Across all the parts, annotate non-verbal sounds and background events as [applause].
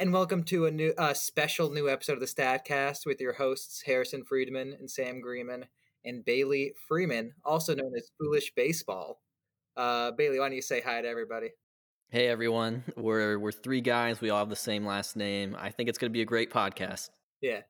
and welcome to a new uh, special new episode of the Statcast with your hosts Harrison Friedman and Sam Greenman and Bailey Freeman, also known as Foolish Baseball. Uh, Bailey, why don't you say hi to everybody? Hey everyone, we're we're three guys. We all have the same last name. I think it's going to be a great podcast. Yeah,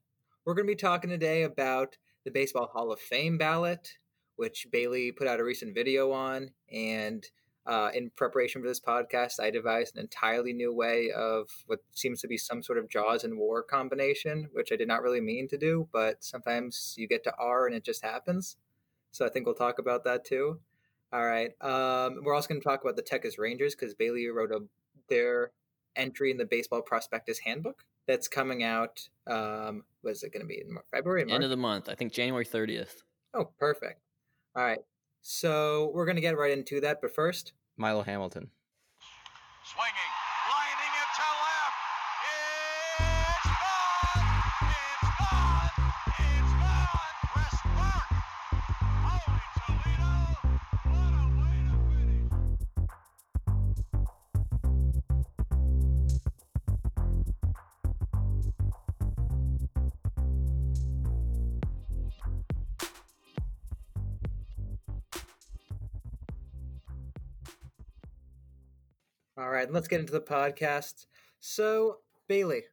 we're going to be talking today about the Baseball Hall of Fame ballot, which Bailey put out a recent video on, and uh, in preparation for this podcast, I devised an entirely new way of what seems to be some sort of Jaws and War combination, which I did not really mean to do, but sometimes you get to R and it just happens. So I think we'll talk about that too. All right. Um, we're also going to talk about the Texas Rangers because Bailey wrote a their entry in the Baseball Prospectus Handbook that's coming out. Um, was it going to be in February? End of the month. I think January 30th. Oh, perfect. All right. So we're going to get right into that. But first, Milo Hamilton. Swinging, let's get into the podcast. So, Bailey,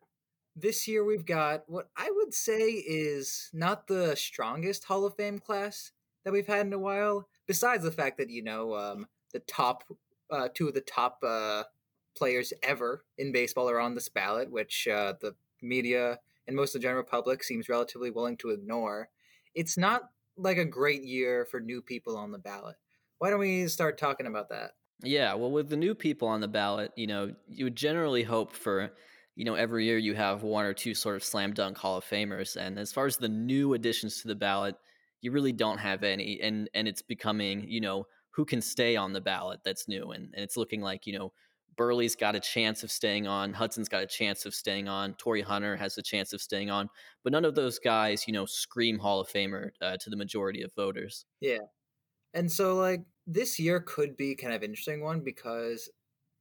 this year we've got what I would say is not the strongest Hall of Fame class that we've had in a while, besides the fact that, you know, um, the top, uh, two of the top uh, players ever in baseball are on this ballot, which uh, the media and most of the general public seems relatively willing to ignore. It's not like a great year for new people on the ballot. Why don't we start talking about that? Yeah, well, with the new people on the ballot, you know, you would generally hope for, you know, every year you have one or two sort of slam dunk Hall of Famers. And as far as the new additions to the ballot, you really don't have any. And and it's becoming, you know, who can stay on the ballot that's new. And, and it's looking like, you know, Buehrle's got a chance of staying on. Hudson's got a chance of staying on. Torii Hunter has a chance of staying on. But none of those guys, you know, scream Hall of Famer uh, to the majority of voters. Yeah. And so, like, this year could be kind of interesting one because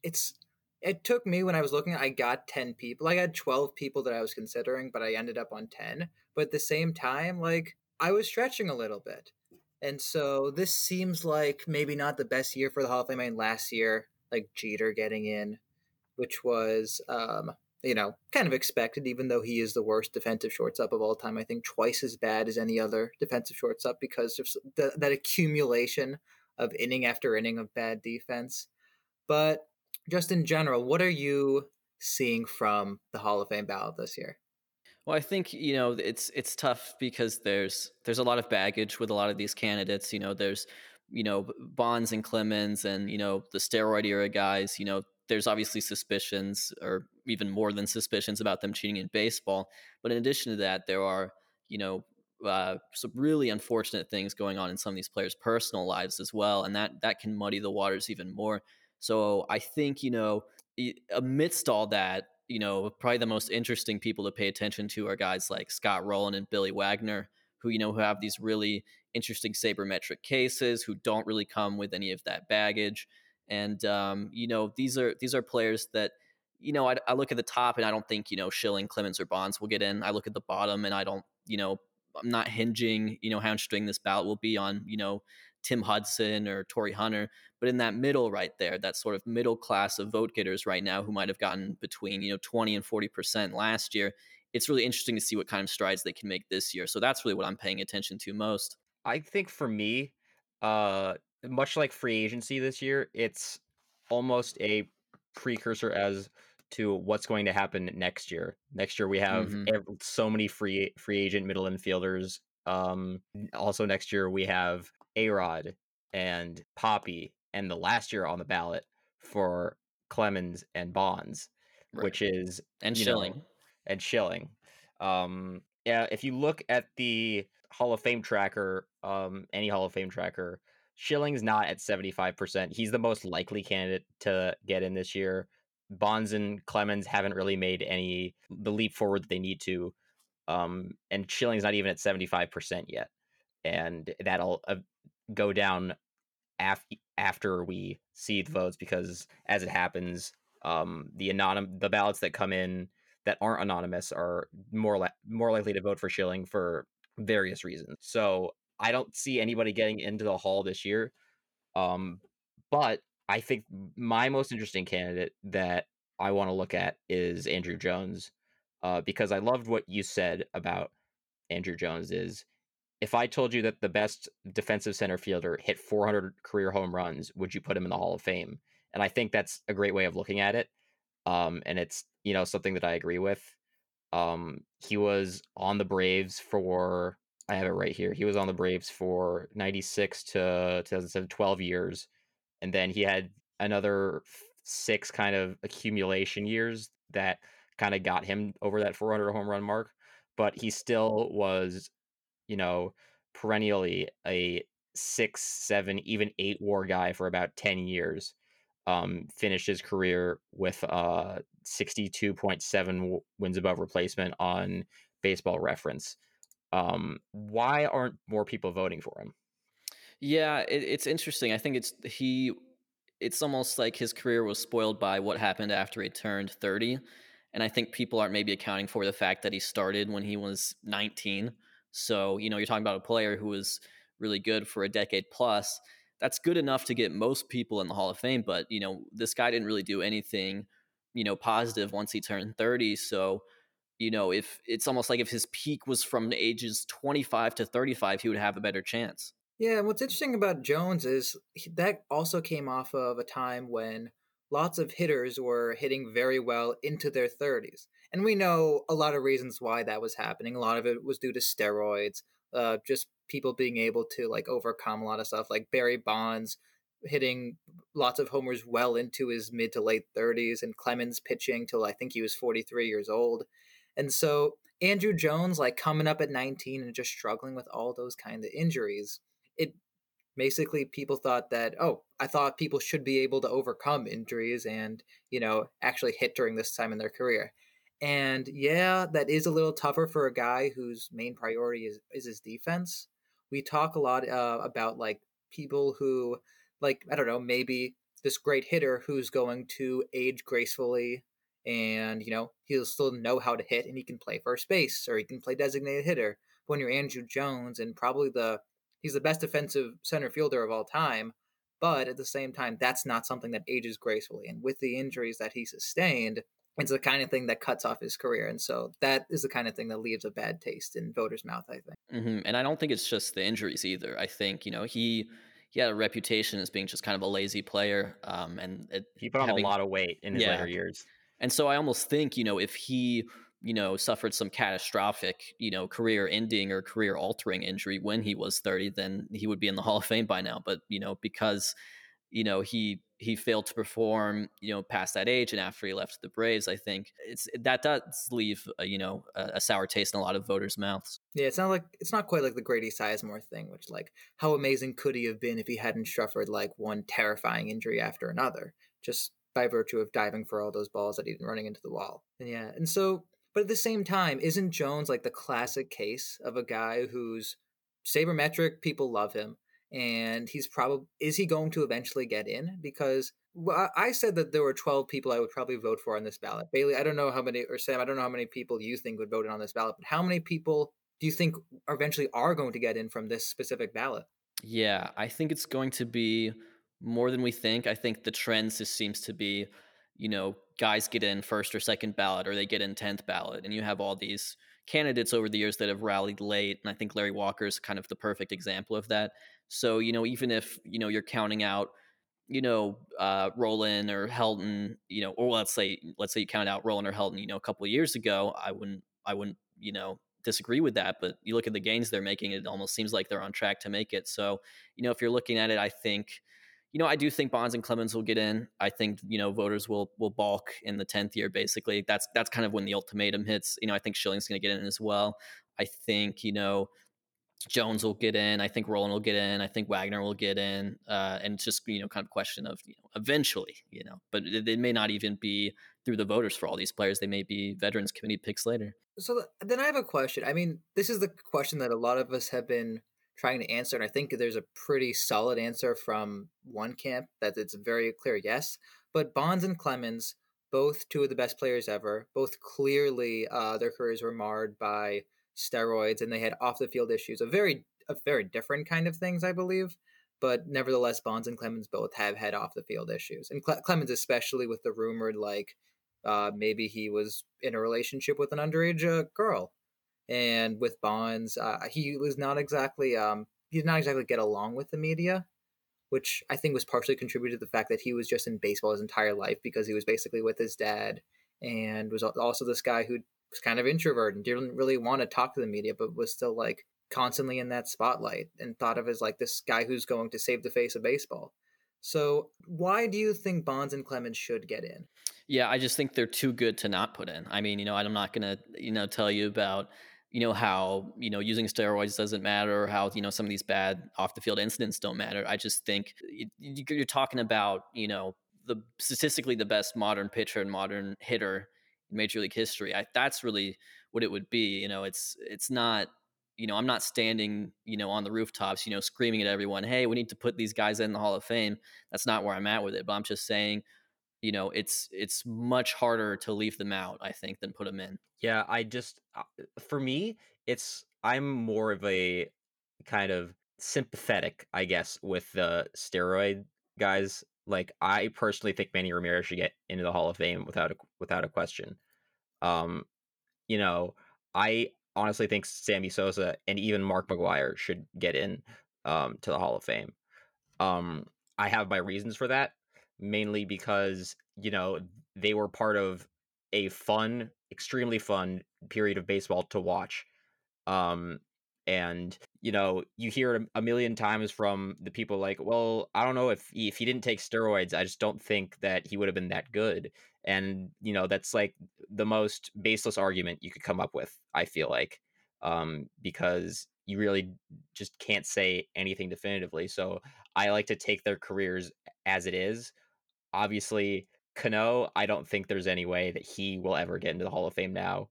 it's it took me when I was looking, I got 10 people. I had 12 people that I was considering, but I ended up on 10. But at the same time, like I was stretching a little bit. And so this seems like maybe not the best year for the Hall of Fame. I mean, last year, like Jeter getting in, which was, um, you know, kind of expected, even though he is the worst defensive shortstop of all time. I think twice as bad as any other defensive shortstop because of the, that accumulation of inning after inning of bad defense. But just in general, what are you seeing from the Hall of Fame ballot this year? Well, I think you know it's it's tough because there's there's a lot of baggage with a lot of these candidates. You know, there's you know Bonds and Clemens and you know the steroid era guys. You know, there's obviously suspicions or even more than suspicions about them cheating in baseball. But in addition to that, there are you know uh, some really unfortunate things going on in some of these players' personal lives as well, and that that can muddy the waters even more. So I think you know, amidst all that, you know, probably the most interesting people to pay attention to are guys like Scott Rolen and Billy Wagner, who you know who have these really interesting sabermetric cases, who don't really come with any of that baggage, and um, you know these are these are players that you know I, I look at the top and I don't think you know Schilling, Clemens, or Bonds will get in. I look at the bottom and I don't you know I'm not hinging, you know, how interesting this ballot will be on, you know, Tim Hudson or Torii Hunter, but in that middle right there, that sort of middle class of vote getters right now who might have gotten between, you know, 20 and 40% last year, it's really interesting to see what kind of strides they can make this year. So that's really what I'm paying attention to most. I think for me, uh, much like free agency this year, it's almost a precursor as to what's going to happen next year. Next year we have Mhm. ev- so many free free agent middle infielders. Um, also next year we have A Rod and Papi, and the last year on the ballot for Clemens and Bonds, Right. which is and you know, Schilling. and Schilling. Um, yeah, if you look at the Hall of Fame tracker, um, any Hall of Fame tracker, Schilling's not at 75%. He's the most likely candidate to get in this year. Bonds and Clemens haven't really made any the leap forward that they need to. Um, and Schilling's not even at 75% yet. And that'll uh, go down af- after we see the votes because as it happens, um, the anonym the ballots that come in that aren't anonymous are more li- more likely to vote for Schilling for various reasons. So I don't see anybody getting into the hall this year. Um, but I think my most interesting candidate that I want to look at is Andruw Jones, uh, because I loved what you said about Andruw Jones. Is if I told you that the best defensive center fielder hit 400 career home runs, would you put him in the Hall of Fame? And I think that's a great way of looking at it. Um, and it's you know something that I agree with. Um, he was on the Braves for I have it right here. He was on the Braves for 96 to 2007, 12 years. And then he had another six kind of accumulation years that kind of got him over that 400 home run mark. But he still was, you know, perennially a six, seven, even eight war guy for about 10 years. Um, finished his career with uh 62.7 wins above replacement on baseball reference um, why aren't more people voting for him? Yeah, it, it's interesting. I think it's he. It's almost like his career was spoiled by what happened after he turned thirty, and I think people aren't maybe accounting for the fact that he started when he was nineteen. So you know, you're talking about a player who was really good for a decade plus. That's good enough to get most people in the Hall of Fame, but you know, this guy didn't really do anything, you know, positive once he turned thirty. So you know, if it's almost like if his peak was from ages 25 to 35, he would have a better chance. Yeah, what's interesting about Jones is that also came off of a time when lots of hitters were hitting very well into their 30s. And we know a lot of reasons why that was happening. A lot of it was due to steroids, uh, just people being able to like overcome a lot of stuff, like Barry Bonds hitting lots of homers well into his mid to late 30s, and Clemens pitching till I think he was 43 years old. And so Andruw Jones, like coming up at 19 and just struggling with all those kind of injuries, it basically people thought that, oh, I thought people should be able to overcome injuries and, you know, actually hit during this time in their career. And yeah, that is a little tougher for a guy whose main priority is, is his defense. We talk a lot uh, about like people who, like, I don't know, maybe this great hitter who's going to age gracefully and you know he'll still know how to hit and he can play first base or he can play designated hitter when you're andruw jones and probably the he's the best defensive center fielder of all time but at the same time that's not something that ages gracefully and with the injuries that he sustained it's the kind of thing that cuts off his career and so that is the kind of thing that leaves a bad taste in voters mouth i think. Mm-hmm. and i don't think it's just the injuries either. I think you know he he had a reputation as being just kind of a lazy player um, and it, he put on having, a lot of weight in his yeah, later years. And so I almost think, you know, if he, you know, suffered some catastrophic, you know, career ending or career altering injury when he was 30, then he would be in the [laughs] Hall of Fame by now. But, you know, because, you know, he he failed to perform, you know, past that age and after he left the Braves, I think it's that does leave, a, you know, a, a, sour taste in a lot of voters' mouths. Yeah, it's not like it's not quite like the Grady Sizemore thing, which like how amazing could he have been if he hadn't suffered like one terrifying injury after another. Just by virtue of diving for all those balls that he'd been running into the wall. And yeah, and so, but at the same time, isn't Jones like the classic case of a guy who's sabermetric? People love him, and he's probably is he going to eventually get in? Because I said that there were 12 people I would probably vote for on this ballot. Bailey, I don't know how many, or Sam, I don't know how many people you think would vote in on this ballot, but how many people do you think eventually are going to get in from this specific ballot? Yeah, I think it's going to be more than we think. I think the trends just seems to be, you know, guys get in first or second ballot or they get in 10th ballot. And you have all these candidates over the years that have rallied late. And I think Larry Walker is kind of the perfect example of that. So, you know, even if, you know, you're counting out, you know, uh, Rolen or Helton, you know, or let's say, let's say you count out Rolen or Helton, you know, a couple of years ago, I wouldn't, I wouldn't, you know, disagree with that, but you look at the gains they're making, it almost seems like they're on track to make it. So, you know, if you're looking at it, I think, you know, I do think Bonds and Clemens will get in. I think you know voters will will balk in the tenth year. Basically, that's that's kind of when the ultimatum hits. You know, I think Schilling's going to get in as well. I think you know Jones will get in. I think Rolen will get in. I think Wagner will get in. Uh, and it's just you know kind of question of you know eventually you know, but it, may not even be through the voters for all these players. They may be veterans committee picks later. So then I have a question. I mean, this is the question that a lot of us have been trying to answer. And I think there's a pretty solid answer from one camp that it's very clear yes. But Bonds and Clemens both two of the best players ever. Both clearly, uh, their careers were marred by steroids, and they had off the field issues. A very, a very different kind of things, I believe. But nevertheless, Bonds and Clemens both have had off the field issues, and Cle- Clemens especially with the rumored like uh, maybe he was in a relationship with an underage uh, girl, and with Bonds, uh, he was not exactly um, he did not exactly get along with the media which I think was partially contributed to the fact that he was just in baseball his entire life because he was basically with his dad and was also this guy who was kind of introvert and didn't really want to talk to the media, but was still like constantly in that spotlight and thought of as like this guy who's going to save the face of baseball. So, why do you think Bonds and Clemens should get in? Yeah, I just think they're too good to not put in. I mean, you know, I'm not going to, you know, tell you about you know how you know using steroids doesn't matter or how you know some of these bad off the field incidents don't matter. I just think you're talking about you know the statistically the best modern pitcher and modern hitter in major league history. I, that's really what it would be you know it's it's not you know i'm not standing you know on the rooftops you know screaming at everyone hey we need to put these guys in the hall of fame. That's not where i'm at with it but i'm just saying you know it's it's much harder to leave them out i think than put them in Yeah, I just uh, for me, it's I'm more of a kind of sympathetic, I guess, with the steroid guys. Like I personally think Manny Ramirez should get into the Hall of Fame without a without a question. Um, you know, I honestly think Sammy Sosa and even Mark McGwire should get in um to the Hall of Fame. Um, I have my reasons for that, mainly because you know they were part of a fun, extremely fun period of baseball to watch. Um, and you know, you hear it a million times from the people like, "Well, I don't know if he, if he didn't take steroids, I just don't think that he would have been that good." And you know, that's like the most baseless argument you could come up with. I feel like, um, because you really just can't say anything definitively. So I like to take their careers as it is. Obviously, Cano, I don't think there's any way that he will ever get into the Hall of Fame now.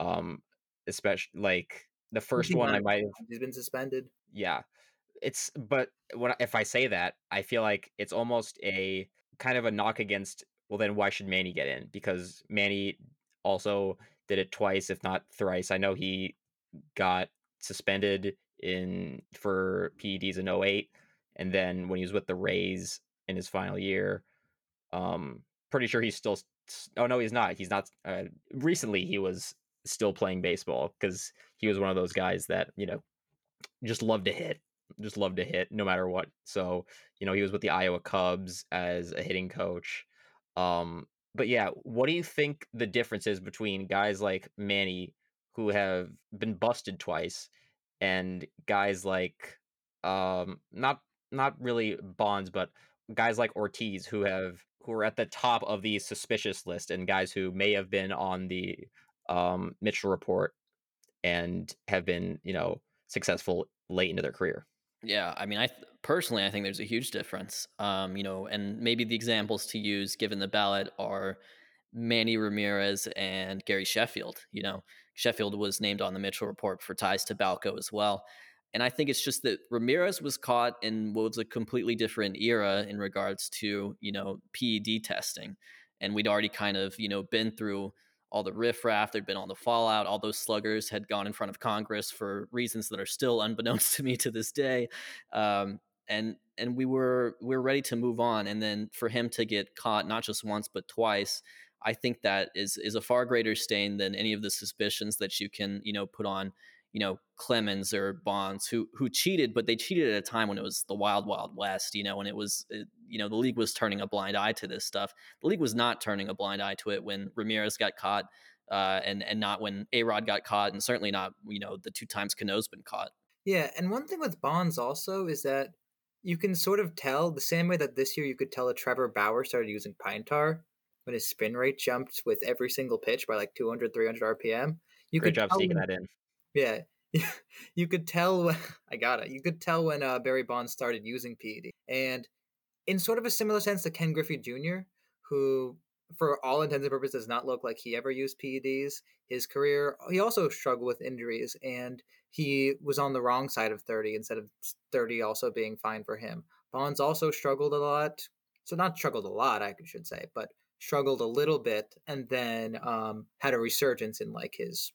Um, especially like the first one I might have He's been suspended. yeah it's but when if i say that i feel like it's almost a kind of a knock against well then why should manny get in because manny also did it twice if not thrice i know he got suspended in for peds in 08 and then when he was with the rays in his final year um pretty sure he's still oh no he's not he's not uh, recently he was still playing baseball because he was one of those guys that you know just loved to hit just loved to hit no matter what. So you know he was with the iowa cubs as a hitting coach um but yeah what do you think the difference is between guys like manny who have been busted twice and guys like um not not really bonds but guys like ortiz who have who are at the top of the suspicious list and guys who may have been on the um mitchell report and have been you know successful late into their career Yeah, I mean, I th- personally, I think there's a huge difference. Um, you know, and maybe the examples to use given the ballot are Manny Ramirez and Gary Sheffield. You know, Sheffield was named on the Mitchell report for ties to Balco as well. And I think it's just that Ramirez was caught in what was a completely different era in regards to, you know, PED testing. And we'd already kind of, you know, been through all the riffraff, there'd been all the fallout, all those sluggers had gone in front of Congress for reasons that are still unbeknownst [laughs] to me to this day. Um, and and we were we were ready to move on. And then for him to get caught not just once but twice, I think that is is a far greater stain than any of the suspicions that you can, you know, put on, you know, Clemens or Bonds who who cheated, but they cheated at a time when it was the wild wild west, you know, when it was it, you know, the league was turning a blind eye to this stuff. The league was not turning a blind eye to it when Ramirez got caught uh, and and not when A Rod got caught, and certainly not you know the two times Cano's been caught. Yeah, and one thing with Bonds also is that you can sort of tell the same way that this year you could tell that Trevor Bauer started using pine tar when his spin rate jumped with every single pitch by like 200, 300 RPM. You great could job sneaking that in Yeah, [laughs] you could tell [laughs] I got it. You could tell when uh, Barry Bonds started using PED, and in sort of a similar sense to Ken Griffey Jr., who, for all intents and purposes, does not look like he ever used PEDs. His career, he also struggled with injuries, and he was on the wrong side of thirty instead of thirty also being fine for him. Bonds also struggled a lot, so not struggled a lot, I should say, but struggled a little bit, and then um, had a resurgence in like his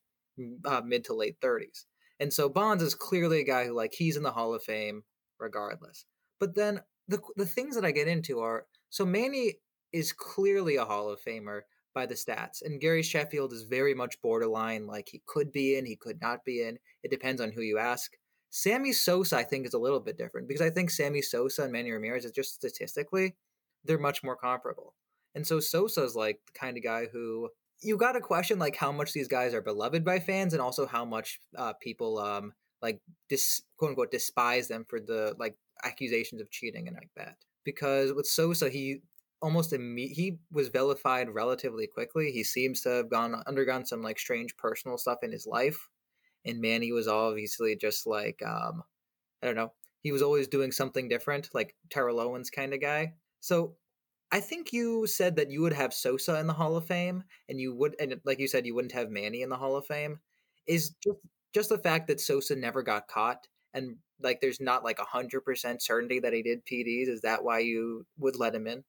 uh, mid to late 30s. And so Bonds is clearly a guy who like he's in the Hall of Fame regardless. But then the the things that I get into are so Manny is clearly a Hall of Famer by the stats, and Gary Sheffield is very much borderline. Like he could be in, he could not be in. It depends on who you ask. Sammy Sosa, I think, is a little bit different because I think Sammy Sosa and Manny Ramirez is just statistically they're much more comparable. And so Sosa is like the kind of guy who you got to question like how much these guys are beloved by fans and also how much uh, people um like dis quote unquote despise them for the like accusations of cheating and like that. Because with Sosa, he almost imme- he was vilified relatively quickly. He seems to have gone undergone some like strange personal stuff in his life, and Manny was obviously just like um I don't know. He was always doing something different, like Terrell Owens kind of guy. So I think you said that you would have Sosa in the Hall of Fame, and you would, and like you said, you wouldn't have Manny in the Hall of Fame. Is just just the fact that Sosa never got caught, and like there's not like a hundred percent certainty that he did PEDs. Is that why you would let him in?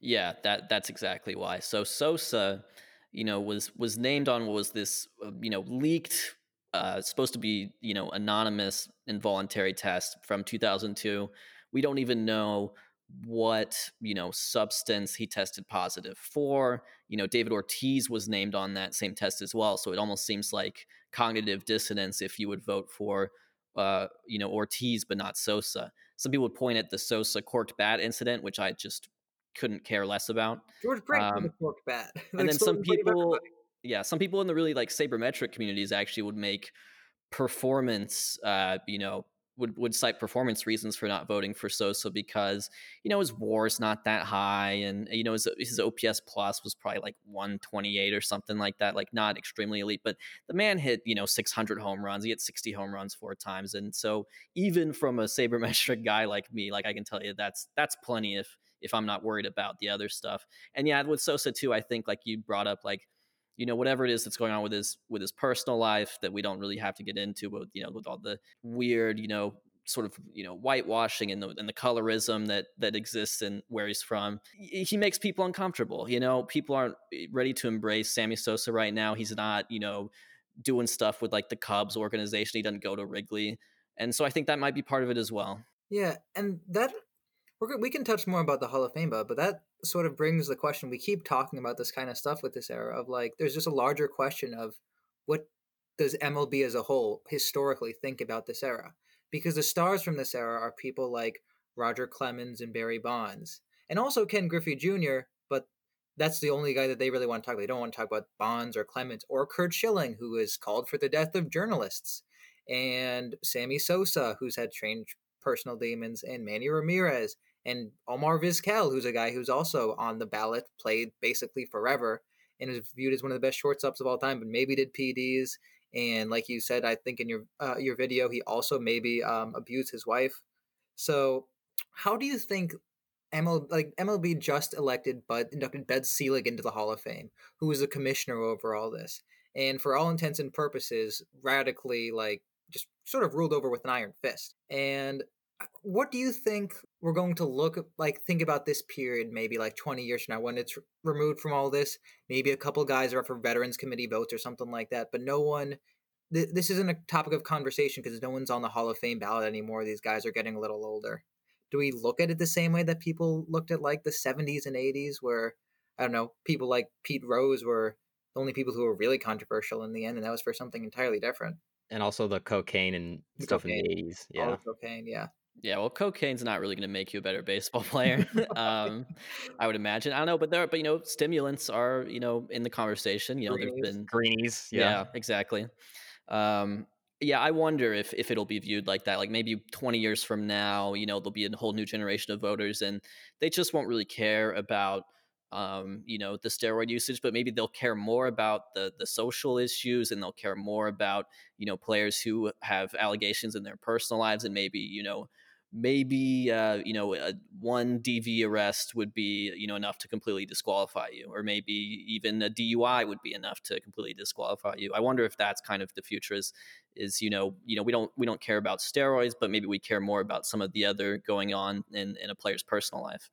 Yeah, that that's exactly why. So Sosa, you know, was was named on what was this, uh, you know, leaked, uh, supposed to be, you know, anonymous involuntary test from 2002. We don't even know what you know substance he tested positive for. You know david ortiz was named on that same test as well so it almost seems like cognitive dissonance if you would vote for uh, you know ortiz but not sosa. Some people would point at the sosa corked bat incident which i just couldn't care less about George Brett um, the corked bat, [laughs] and then some people yeah some people in the really like sabermetric communities actually would make performance uh, you know would would cite performance reasons for not voting for Sosa because you know his WAR is not that high, and you know his his OPS plus was probably like 128 or something like that, like not extremely elite. But the man hit you know 600 home runs. He hit 60 home runs four times, and so even from a sabermetric [laughs] guy like me, like I can tell you that's that's plenty if if I'm not worried about the other stuff. And yeah, with Sosa too, I think like you brought up like you know whatever it is that's going on with his with his personal life that we don't really have to get into but you know with all the weird you know sort of you know whitewashing and the and the colorism that that exists and where he's from he makes people uncomfortable you know? People aren't eh, ready to embrace Sammy Sosa right now. He's not you know doing stuff with like the Cubs organization. He doesn't go to Wrigley. And so I think that might be part of it as well. Yeah and that we're, we can touch more about the Hall of Fame, but that sort of brings the question. We keep talking about this kind of stuff with this era of like, there's just a larger question of what does MLB as a whole historically think about this era? Because the stars from this era are people like Roger Clemens and Barry Bonds, and also Ken Griffey Jr., but that's the only guy that they really want to talk about. They don't want to talk about Bonds or Clemens or Curt Schilling, who is called for the death of journalists, and Sammy Sosa, who's had strange personal demons, and Manny Ramirez and Omar Vizquel, who's a guy who's also on the ballot, played basically forever and is viewed as one of the best shortstops of all time, but maybe did PEDs. And like you said, I think in your uh, your video, he also maybe um, abused his wife. So, how do you think MLB, like MLB just elected but inducted Bud Selig into the Hall of Fame, who was the commissioner over all this, and for all intents and purposes, radically like just sort of ruled over with an iron fist. And what do you think we're going to look like think about this period maybe like 20 years from now when it's removed from all this? Maybe a couple guys are up for veterans committee votes or something like that but no one th- this isn't a topic of conversation because no one's on the hall of fame ballot anymore. These guys are getting a little older. Do we look at it the same way that people looked at like the 70s and 80s where i don't know people like pete rose were the only people who were really controversial in the end and that was for something entirely different? And also the cocaine and the stuff cocaine. in the 80s yeah. cocaine yeah yeah, well, cocaine's not really going to make you a better baseball [laughs] player. [laughs] um, I would imagine. I don't know, but there, but you know, stimulants are you know in the conversation. You know, greenies. there's been greenies. Yeah, yeah exactly. Um, yeah, I wonder if if it'll be viewed like that. Like maybe 20 years from now, you know, there'll be a whole new generation of voters, and they just won't really care about um, you know the steroid usage, but maybe they'll care more about the the social issues, and they'll care more about you know players who have allegations in their personal lives, and maybe you know maybe uh, you know a, one DV arrest would be you know enough to completely disqualify you, or maybe even a DUI would be enough to completely disqualify you. I wonder if that's kind of the future is is you know you know we don't we don't care about steroids, but maybe we care more about some of the other going on in in a player's personal life.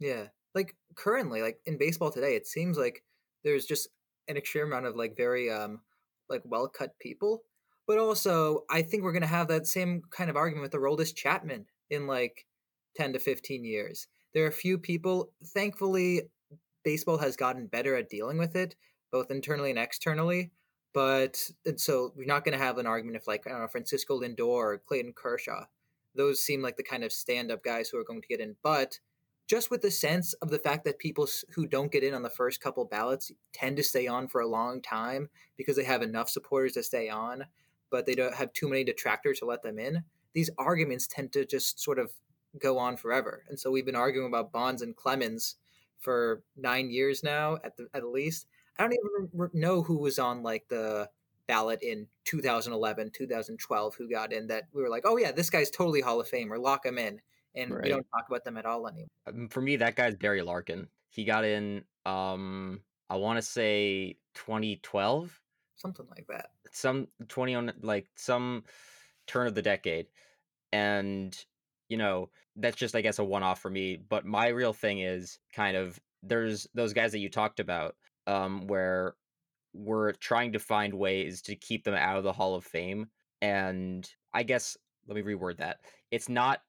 Yeah, like currently, like in baseball today, it seems like there's just an extreme amount of like very um like well cut people. But also, I think we're gonna have that same kind of argument with the Aroldis Chapman in like ten to fifteen years. There are a few people. Thankfully, baseball has gotten better at dealing with it, both internally and externally. But and so we're not going to have an argument if like I don't know Francisco Lindor or Clayton Kershaw. Those seem like the kind of stand-up guys who are going to get in. But just with the sense of the fact that people who don't get in on the first couple ballots tend to stay on for a long time because they have enough supporters to stay on, but they don't have too many detractors to let them in. These arguments tend to just sort of go on forever. And so we've been arguing about Bonds and Clemens for nine years now, at the at least. I don't even re- know who was on like the ballot in 2011, 2012, who got in that we were like, oh yeah, this guy's totally Hall of Fame or lock him in. And Right. we don't talk about them at all anymore. Um, For me, that guy's Barry Larkin. He got in. Um, I want to say 2012, Something like that. some 20 on like some turn of the decade, and you know that's just I guess a one off for me. But my real thing is kind of there's those guys that you talked about, um, where we're trying to find ways to keep them out of the Hall of Fame, and I guess let me reword that. It's not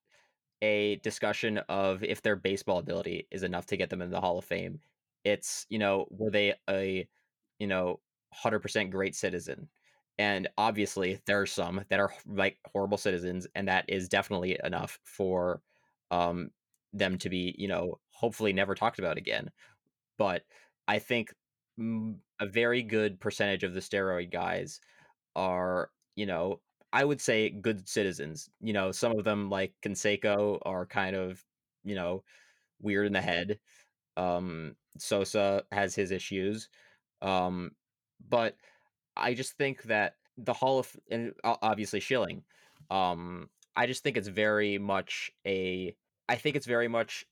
a discussion of if their baseball ability is enough to get them in the Hall of Fame. It's, you know, were they a, you know, 100% great citizen? And obviously, there are some that are like horrible citizens, and that is definitely enough for um, them to be, you know, hopefully never talked about again. But I think mm, a very good percentage of the steroid guys are, you know, I would say good citizens. You know, some of them like Canseco are kind of, you know, weird in the head. Um, Sosa has his issues. Um, but I just think that the Hall of and obviously Schilling. Um, I just think it's very much a. I think it's very much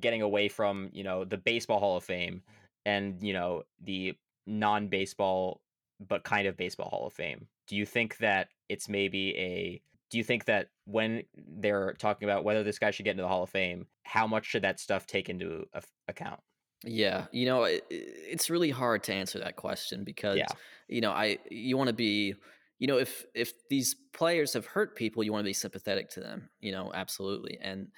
getting away from you know the baseball Hall of Fame and you know the non-baseball but kind of baseball Hall of Fame. Do you think that it's maybe a do you think that when they're talking about whether this guy should get into the Hall of Fame, how much should that stuff take into account? Yeah, you know, it, it's really hard to answer that question because Yeah. you know, I you want to be, you know, if if these players have hurt people, you want to be sympathetic to them, you know, absolutely. And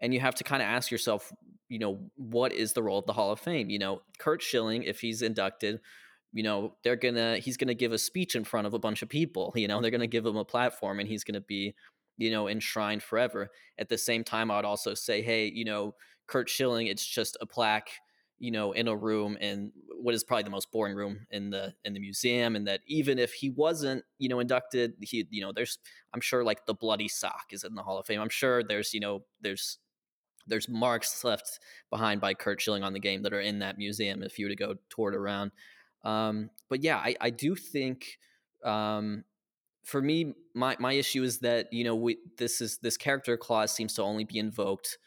and you have to kind of ask yourself, you know, what is the role of the Hall of Fame? You know, Curt Schilling, if he's inducted, you know, they're gonna he's gonna give a speech in front of a bunch of people. You know, they're gonna give him a platform, and he's gonna be, you know, enshrined forever. At the same time, I would also say, hey, you know, Curt Schilling, it's just a plaque you know in a room in what is probably the most boring room in the in the museum and that even if he wasn't you know inducted he you know there's i'm sure like the bloody sock is in the hall of fame i'm sure there's you know there's there's marks left behind by Curt Schilling on the game that are in that museum if you were to go tour it around. Um, but yeah, I, I do think um, for me, my, my issue is that you know we this is this character clause seems to only be invoked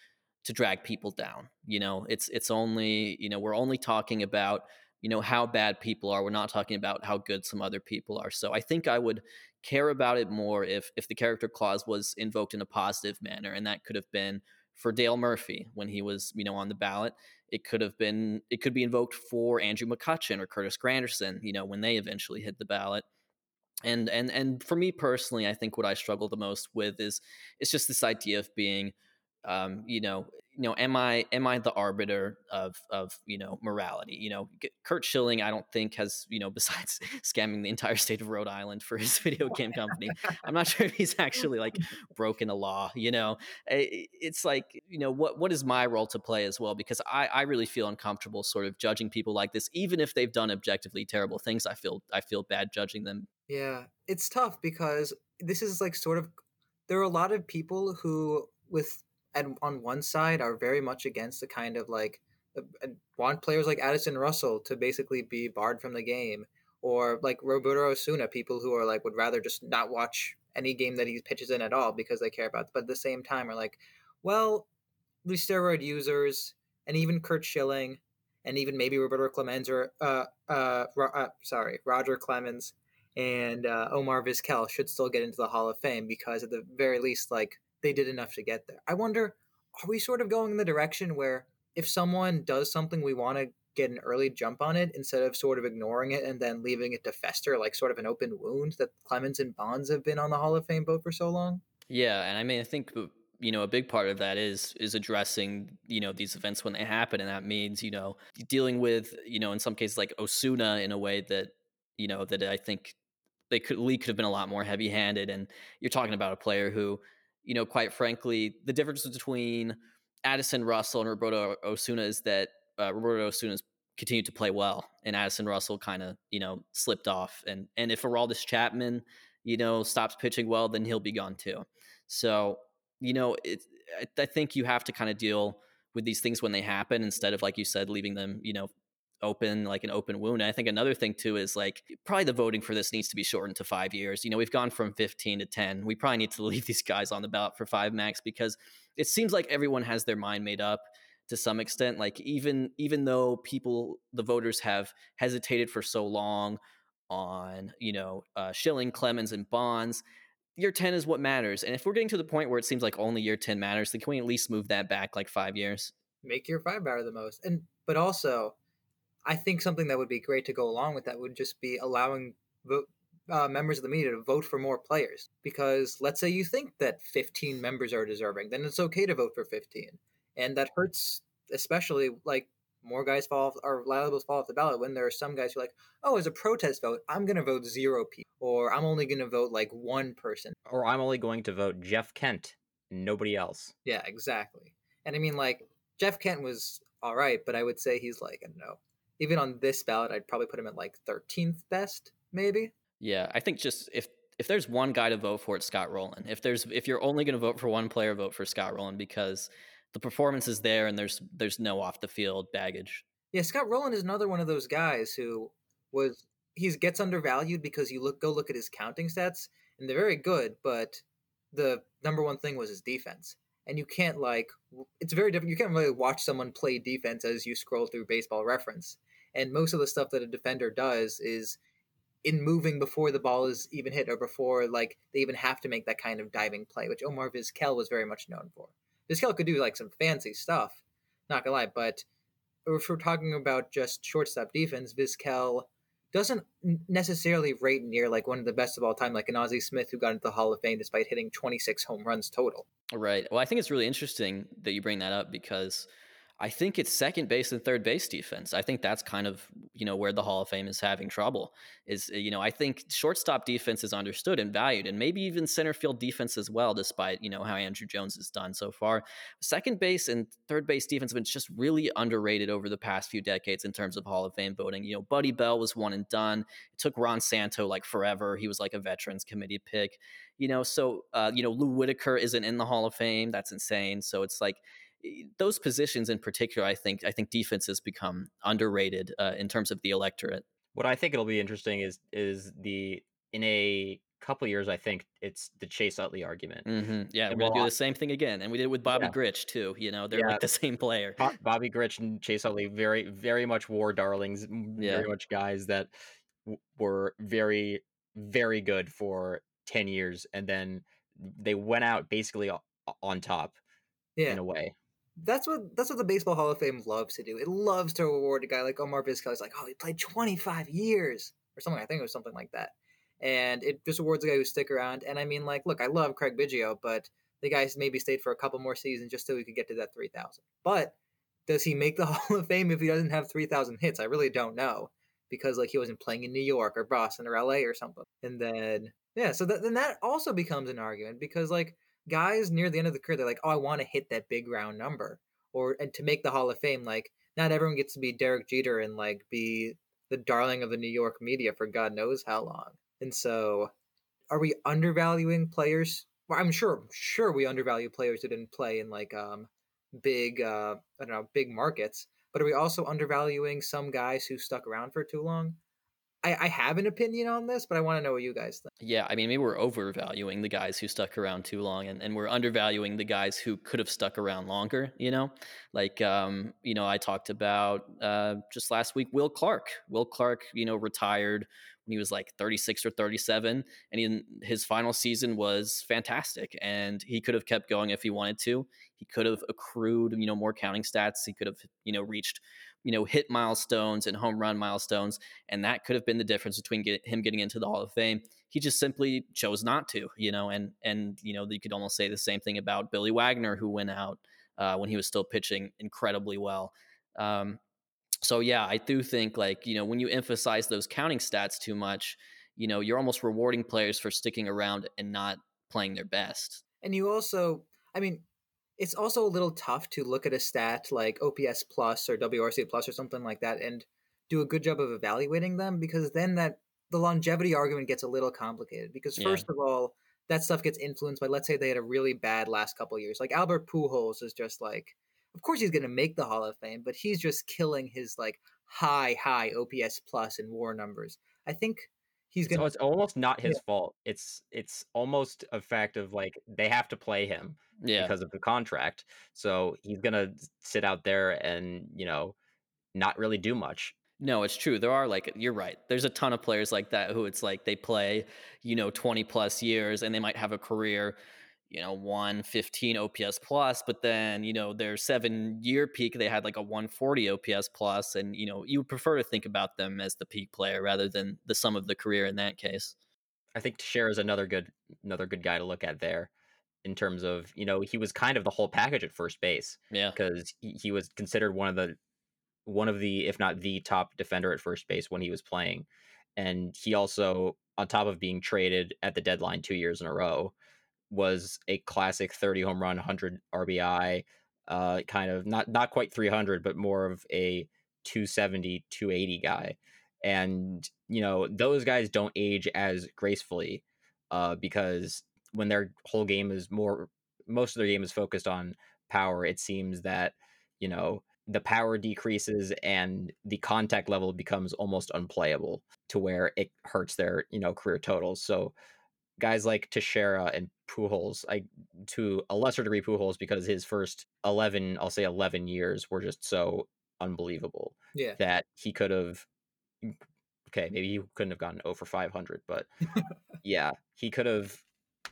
to drag people down. You know, it's it's only you know we're only talking about you know how bad people are. We're not talking about how good some other people are. So I think I would care about it more if if the character clause was invoked in a positive manner, and that could have been for Dale Murphy when he was you know on the ballot. It could have been it could be invoked for Andrew McCutchen or Curtis Granderson. You know when they eventually hit the ballot and and and for me personally i think what i struggle the most with is it's just this idea of being um, you know you know am i am i the arbiter of of you know morality? You know curt schilling i don't think has you know [laughs] besides scamming the entire state of rhode island for his [laughs] video game company [laughs] i'm not sure if he's actually like broken a law you know? It's like you know what what is my role to play as well? Because i i really feel uncomfortable sort of judging people like this even if they've done objectively terrible things i feel i feel bad judging them. Yeah, it's tough because this is like sort of there are a lot of people who with and on one side are very much against the kind of like uh, uh, want players like Addison Russell to basically be barred from the game or like Roberto Osuna people who are like would rather just not watch any game that he pitches in at all because they care about but at the same time are like well these steroid users and even Curt Schilling and even maybe Roberto Clemens or uh uh, uh sorry Roger Clemens and uh, Omar Vizquel should still get into the Hall of Fame because at the very least, like they did enough to get there. I wonder, are we sort of going in the direction where if someone does something, we want to get an early jump on it instead of sort of ignoring it and then leaving it to fester like sort of an open wound that Clemens and Bonds have been on the Hall of Fame boat for so long. Yeah, and I mean, I think uh, you know a big part of that is is addressing you know these events when they happen, and that means you know dealing with you know in some cases like Osuna in a way that you know that I think they could Lee could have been a lot more heavy handed, and you're talking about a player who you know quite frankly the difference between Addison Russell and Roberto Osuna is that uh, Roberto Osuna's continued to play well, and Addison Russell kind of you know slipped off. And and if Aroldis Chapman you know stops pitching well, then he'll be gone too. So you know it, I, I think you have to kind of deal with these things when they happen instead of like you said leaving them you know open like an open wound. And I think another thing too is like probably the voting for this needs to be shortened to five years. You know, we've gone from 15 to 10. We probably need to [laughs] leave these guys on the ballot for five max because it seems like everyone has their mind made up to some extent like even even though people the voters have hesitated for so long on you know uh, Schilling, Clemens, and Bonds. Year ten is what matters, and if we're getting to the point where it seems like only year ten matters, then can we at least move that back like five years? Make year five matter the most, and but also, I think something that would be great to go along with that would just be allowing vote, uh, members of the media to vote for more players. Because let's say you think that 15 members are deserving, then it's okay to vote for 15 and that hurts especially like more guys fall off, or liable to fall off the ballot when there are some guys who are like, oh, as a protest vote, I'm going to vote zero people, or I'm only going to vote like one person. Or I'm only going to vote Jeff Kent, nobody else. Yeah, exactly. And I mean, like, Jeff Kent was all right, but I would say he's like, I don't know, even on this ballot, I'd probably put him at like 13th best, maybe. Yeah, I think just if if there's one guy to vote for, it's Scott Rolen. If there's if you're only going to vote for one player, vote for Scott Rolen because the performance is there and there's there's no off the field baggage. Yeah, Scott Rolen is another one of those guys who was he gets undervalued because you look go look at his counting stats and they're very good, but the number one thing was his defense. And you can't like it's very different. You can't really watch someone play defense as you scroll through baseball reference. And most of the stuff that a defender does is in moving before the ball is even hit or before like they even have to make that kind of diving play, which Omar Vizquel was very much known for. Vizquel could do like some fancy stuff, not gonna lie. But if we're talking about just shortstop defense, Vizquel doesn't necessarily rate near like one of the best of all time, like an Ozzie Smith who got into the Hall of Fame despite hitting 26 home runs total. Right. Well, I think it's really interesting that you bring that up because I think it's second base and third base defense. I think that's kind of you know where the Hall of Fame is having trouble. Is you know I think shortstop defense is understood and valued, and maybe even center field defense as well. Despite you know how Andruw Jones has done so far, second base and third base defense have been just really underrated over the past few decades in terms of Hall of Fame voting. You know, Buddy Bell was one and done. It took Ron Santo like forever. He was like a Veterans Committee pick. You know, so uh, you know Lou Whitaker isn't in the Hall of Fame. That's insane. So it's like those positions in particular, I think I think defense has become underrated uh, in terms of the electorate. What I think it'll be interesting is is the in a couple years, I think it's the Chase Utley argument. Mm-hmm. Yeah, and we're gonna do the same thing again, and we did it with Bobby yeah. Grich too. You know, they're yeah. like the [laughs] same player. Bobby Grich and Chase Utley, very very much war darlings, yeah. very much guys that w- were very very good for ten years, and then they went out basically on top. Yeah. in a way that's what that's what the Baseball Hall of Fame loves to do. It loves to reward a guy like Omar Vizquel. It's like, oh, he played 25 years or something. I think it was something like that. And it just awards a guy who stick around. And I mean, like, look, I love Craig Biggio, but the guy's maybe stayed for a couple more seasons just so he could get to that 3,000. But does he make the [laughs] Hall of Fame if he doesn't have 3,000 hits? I really don't know because like he wasn't playing in New York or Boston or LA or something. And then yeah, so th- then that also becomes an argument because like guys near the end of the career, they're like, oh, I want to hit that big round number, or and to make the Hall of Fame, like not everyone gets to be Derek Jeter and like be the darling of the New York media for God knows how long. And so, are we undervaluing players? Well, I'm sure, sure, we undervalue players who didn't play in like um big, uh, I don't know, big markets. But are we also undervaluing some guys who stuck around for too long? I, I have an opinion on this, but I want to know what you guys think. Yeah, I mean, maybe we're overvaluing the guys who stuck around too long, and, and we're undervaluing the guys who could have stuck around longer. You know, like um, you know, I talked about uh, just last week Will Clark. Will Clark, you know, retired when he was like 36 or 37 and he, his final season was fantastic and he could have kept going if he wanted to he could have accrued you know more counting stats he could have you know reached you know hit milestones and home run milestones and that could have been the difference between get, him getting into the hall of fame he just simply chose not to you know and and you know you could almost say the same thing about billy wagner who went out uh, when he was still pitching incredibly well um, so yeah, I do think like, you know, when you emphasize those counting stats too much, you know, you're almost rewarding players for sticking around and not playing their best. And you also, I mean, it's also a little tough to look at a stat like OPS plus or WRC plus or something like that and do a good job of evaluating them because then that the longevity argument gets a little complicated because Yeah. first of all, that stuff gets influenced by let's say they had a really bad last couple years. Like Albert Pujols is just like of course he's going to make the Hall of Fame, but he's just killing his like high high OPS plus and WAR numbers. I think he's So to it's almost not his fault. It's it's almost a fact of like they have to play him Yeah. because of the contract. So he's gonna sit out there and you know not really do much. No, it's true. There are like you're right. There's a ton of players like that who it's like they play, you know, 20 plus years and they might have a career, you know, 115 OPS plus, but then, you know, their 7-year peak they had like a 140 OPS plus and, you know, you would prefer to think about them as the peak player rather than the sum of the career in that case. I think Teixeira is another good another good guy to look at there in terms of you know he was kind of the whole package at first base Yeah. because he, he was considered one of the one of the if not the top defender at first base when he was playing and he also on top of being traded at the deadline two years in a row was a classic 30 home run 100 rbi uh kind of not not quite 300 but more of a 270 280 guy. And you know those guys don't age as gracefully uh because when their whole game is more most of their game is focused on power it seems that you know the power decreases and the contact level becomes almost unplayable to where it hurts their you know career totals. So guys like Teixeira and Pujols, I to a lesser degree Pujols because his first 11 I'll say 11 years were just so unbelievable yeah. that he could have mm, okay maybe he couldn't have gotten over 500 but [laughs] yeah he could have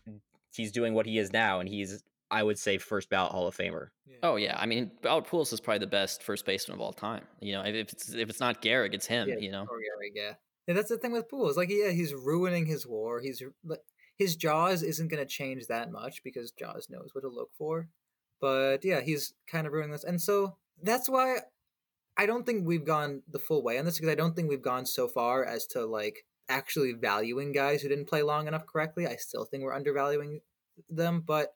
mm, he's doing what he is now and he's i would say first ballot hall of famer Oh yeah, I mean, Albert Pujols is probably the best first baseman of all time. You know, if it's if it's not Gehrig, it's him. Yeah, you know, Or Gehrig, yeah. Yeah, that's the thing with Poole. It's like, yeah, he's ruining his war. He's like, his Jaws isn't going to change that much because Jaws knows what to look for. But yeah, he's kind of ruining this, and so that's why I don't think we've gone the full way on this because I don't think we've gone so far as to like actually valuing guys who didn't play long enough correctly. I still think we're undervaluing them, but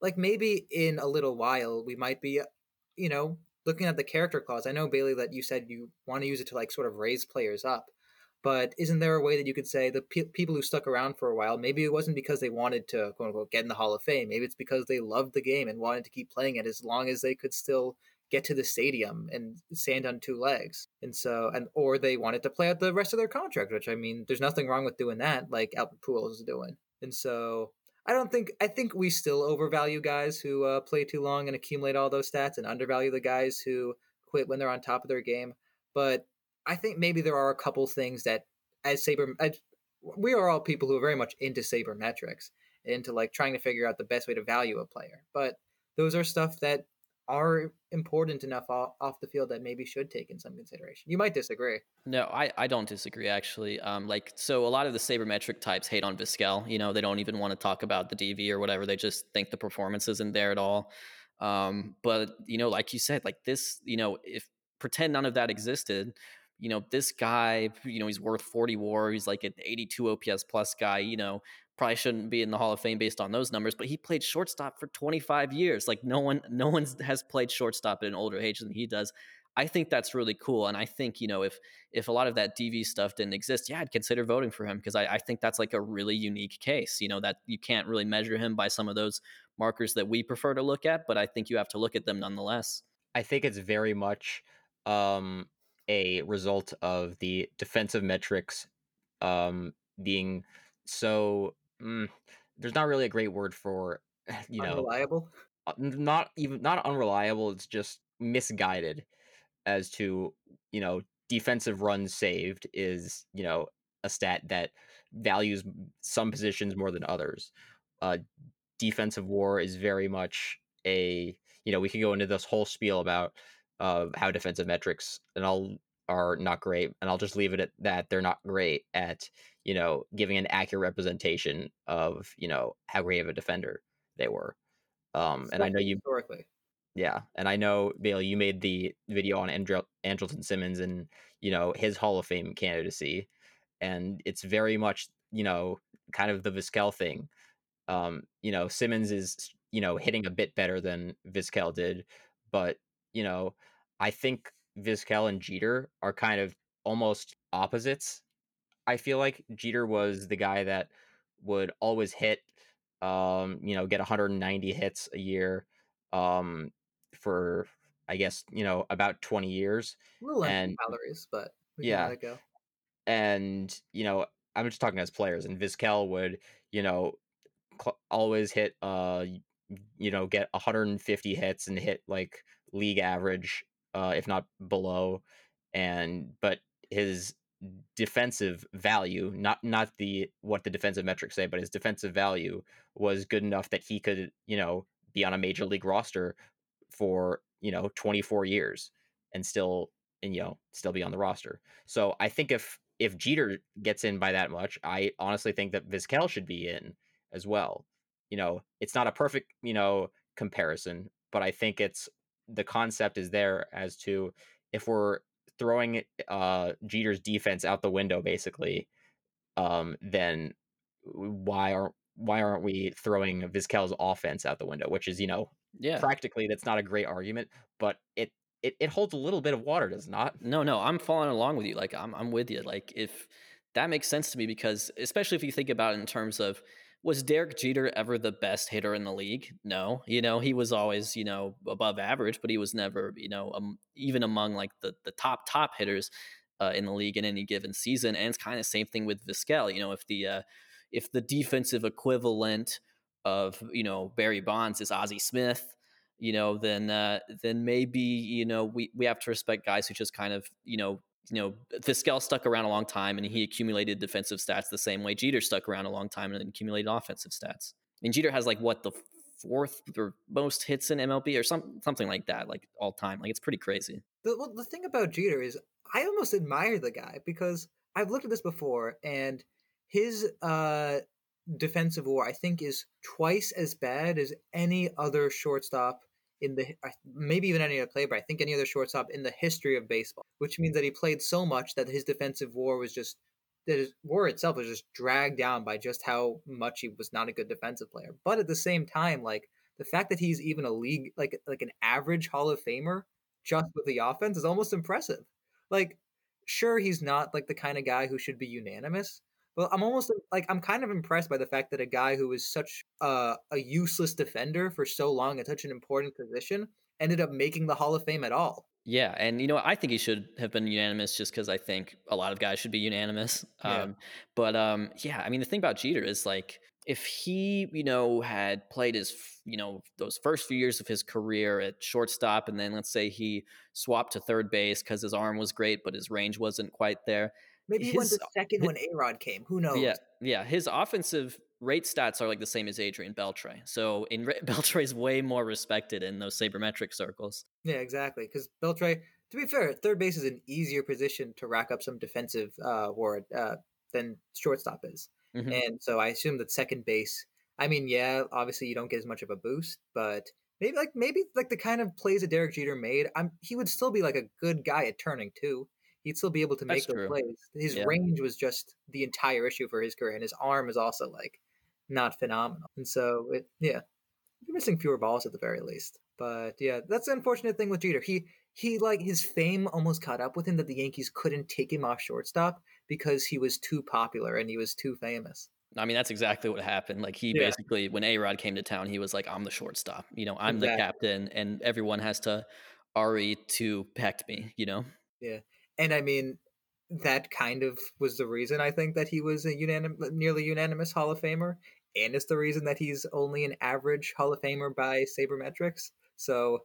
like maybe in a little while we might be, you know, looking at the character clause. I know Bailey that you said you want to use it to like sort of raise players up, but isn't there a way that you could say the pe- people who stuck around for a while, maybe it wasn't because they wanted to quote unquote get in the Hall of Fame. Maybe it's because they loved the game and wanted to keep playing it as long as they could still get to the stadium and stand on two legs. And so, and or they wanted to play out the rest of their contract, which I mean, there's nothing wrong with doing that, like Albert Pujols is doing. And so, I don't think I think we still overvalue guys who uh, play too long and accumulate all those stats, and undervalue the guys who quit when they're on top of their game. But I think maybe there are a couple things that, as saber, as, we are all people who are very much into saber metrics, into like trying to figure out the best way to value a player. But those are stuff that are important enough off, off the field that maybe should take in some consideration. You might disagree. No, I, I don't disagree actually. Um, like so, a lot of the sabermetric types hate on Vizquel. You know, they don't even want to talk about the DV or whatever. They just think the performance isn't there at all. Um, but you know, like you said, like this, you know, if pretend none of that existed, you know, this guy, you know, he's worth 40 WAR. He's like an 82 OPS plus guy. You know, probably shouldn't be in the Hall of Fame based on those numbers, but he played shortstop for 25 years. Like no one, no one has played shortstop at an older age than he does. I think that's really cool, and I think you know if if a lot of that DV stuff didn't exist, yeah, I'd consider voting for him because I, I think that's like a really unique case. You know that you can't really measure him by some of those markers that we prefer to look at, but I think you have to look at them nonetheless. I think it's very much um, a result of the defensive metrics um, being so. Mm, there's not really a great word for [sighs] you know Unreliable. uh, not even not unreliable. It's just misguided as to you know defensive runs saved is you know a stat that values some positions more than others. Uh, defensive war is very much a you know we could go into this whole spiel about uh, how defensive metrics and all are not great, and I'll just leave it at that. They're not great at you know giving an accurate representation of you know how great of a defender they were. Um, and I know you historically. yeah, and I know Bailey, you made the video on Andrel- Andrelton Simmons and you know his Hall of Fame candidacy, and it's very much you know kind of the Vizquel thing. Um, you know, Simmons is you know hitting a bit better than Vizquel did, but you know, I think Vizquel and Jeter are kind of almost opposites. I feel like Jeter was the guy that would always hit, um, you know, get 190 hits a year, um, for I guess you know about 20 years, and calories, but we yeah, can let it go. and you know I'm just talking as players, and Vizquel would you know cl- always hit uh you know get 150 hits and hit like league average uh if not below and but his defensive value not not the what the defensive metrics say but his defensive value was good enough that he could you know be on a major league roster for you know 24 years and still and you know still be on the roster. So i think if if jeter gets in by that much i honestly think that vizquel should be in as well. You know it's not a perfect you know comparison but i think it's the concept is there as to if we're throwing uh jeter's defense out the window basically um then why aren't why aren't we throwing vizquel's offense out the window which is you know Yeah. practically that's not a great argument but it it, it holds a little bit of water does it not No, no, I'm following along with you. Like I'm I'm with you. Like if that makes sense to me because especially if you think about it in terms of was Derek Jeter ever the best hitter in the league? No. You know, he was always, you know, above average, but he was never, you know, um, even among like the the top top hitters uh, in the league in any given season. And it's kind of same thing with Vizquel. You know, if the uh, if the defensive equivalent of you know Barry Bonds is Ozzie Smith, you know, then uh, then maybe you know we we have to respect guys who just kind of you know you know Vizquel stuck around a long time and he accumulated defensive stats the same way Jeter stuck around a long time and accumulated offensive stats. And Jeter has like what the fourth or most hits in MLB or some something like that, like all time. Like it's pretty crazy. The, well, the thing about Jeter is I almost admire the guy because I've looked at this before and his uh, defensive war I think is twice as bad as any other shortstop in the maybe even any other player, but I think any other shortstop in the history of baseball. Which means that he played so much that his defensive war was just that his war itself was just dragged down by just how much he was not a good defensive player. But at the same time, like the fact that he's even a league like like an average Hall of Famer just with the offense is almost impressive. Like, sure, he's not like the kind of guy who should be unanimous, but I'm almost like I'm kind of impressed by the fact that a guy who was such uh, a useless defender for so long at such an important position ended up making the Hall of Fame at all. Yeah, and you know I think he should have been unanimous just because I think a lot of guys should be unanimous. [laughs] Yeah. Um, but um, yeah, I mean the thing about Jeter is like if he you know had played his you know those first few years of his career at shortstop, and then let's say he swapped to third base because his arm was great but his range wasn't quite there. Maybe His- to second when A Rod came. Who knows? Yeah, yeah. His offensive rate stats are like the same as Adrian Beltre. So in [laughs] Beltre's way more respected in those sabermetric circles. Yeah, exactly. Because Beltre, to be fair, third base is an easier position to rack up some defensive uh, war uh, than shortstop is. Mhm. And so I assume that second base. I mean, yeah, obviously you don't get as much of a boost, but maybe like maybe like the kind of plays that Derek Jeter made, I'm he would still be like a good guy at turning too. He'd still be able to make That's those true. plays. His Yeah. range was just the entire issue for his career, and his arm is also like not phenomenal. And so it, yeah, you're missing fewer balls at the very least. But yeah, that's the unfortunate thing with Jeter. He he like his fame almost caught up with him that the Yankees couldn't take him off shortstop because he was too popular and he was too famous. I mean, that's exactly what happened. Like he Yeah. basically, when A Rod came to town, he was like, "I'm the shortstop. You know, I'm the captain, and everyone has to re to protect me." You know. And I mean, that kind of was the reason I think that he was a nearly unanimous Hall of Famer, and it's the reason that he's only an average Hall of Famer by sabermetrics. So,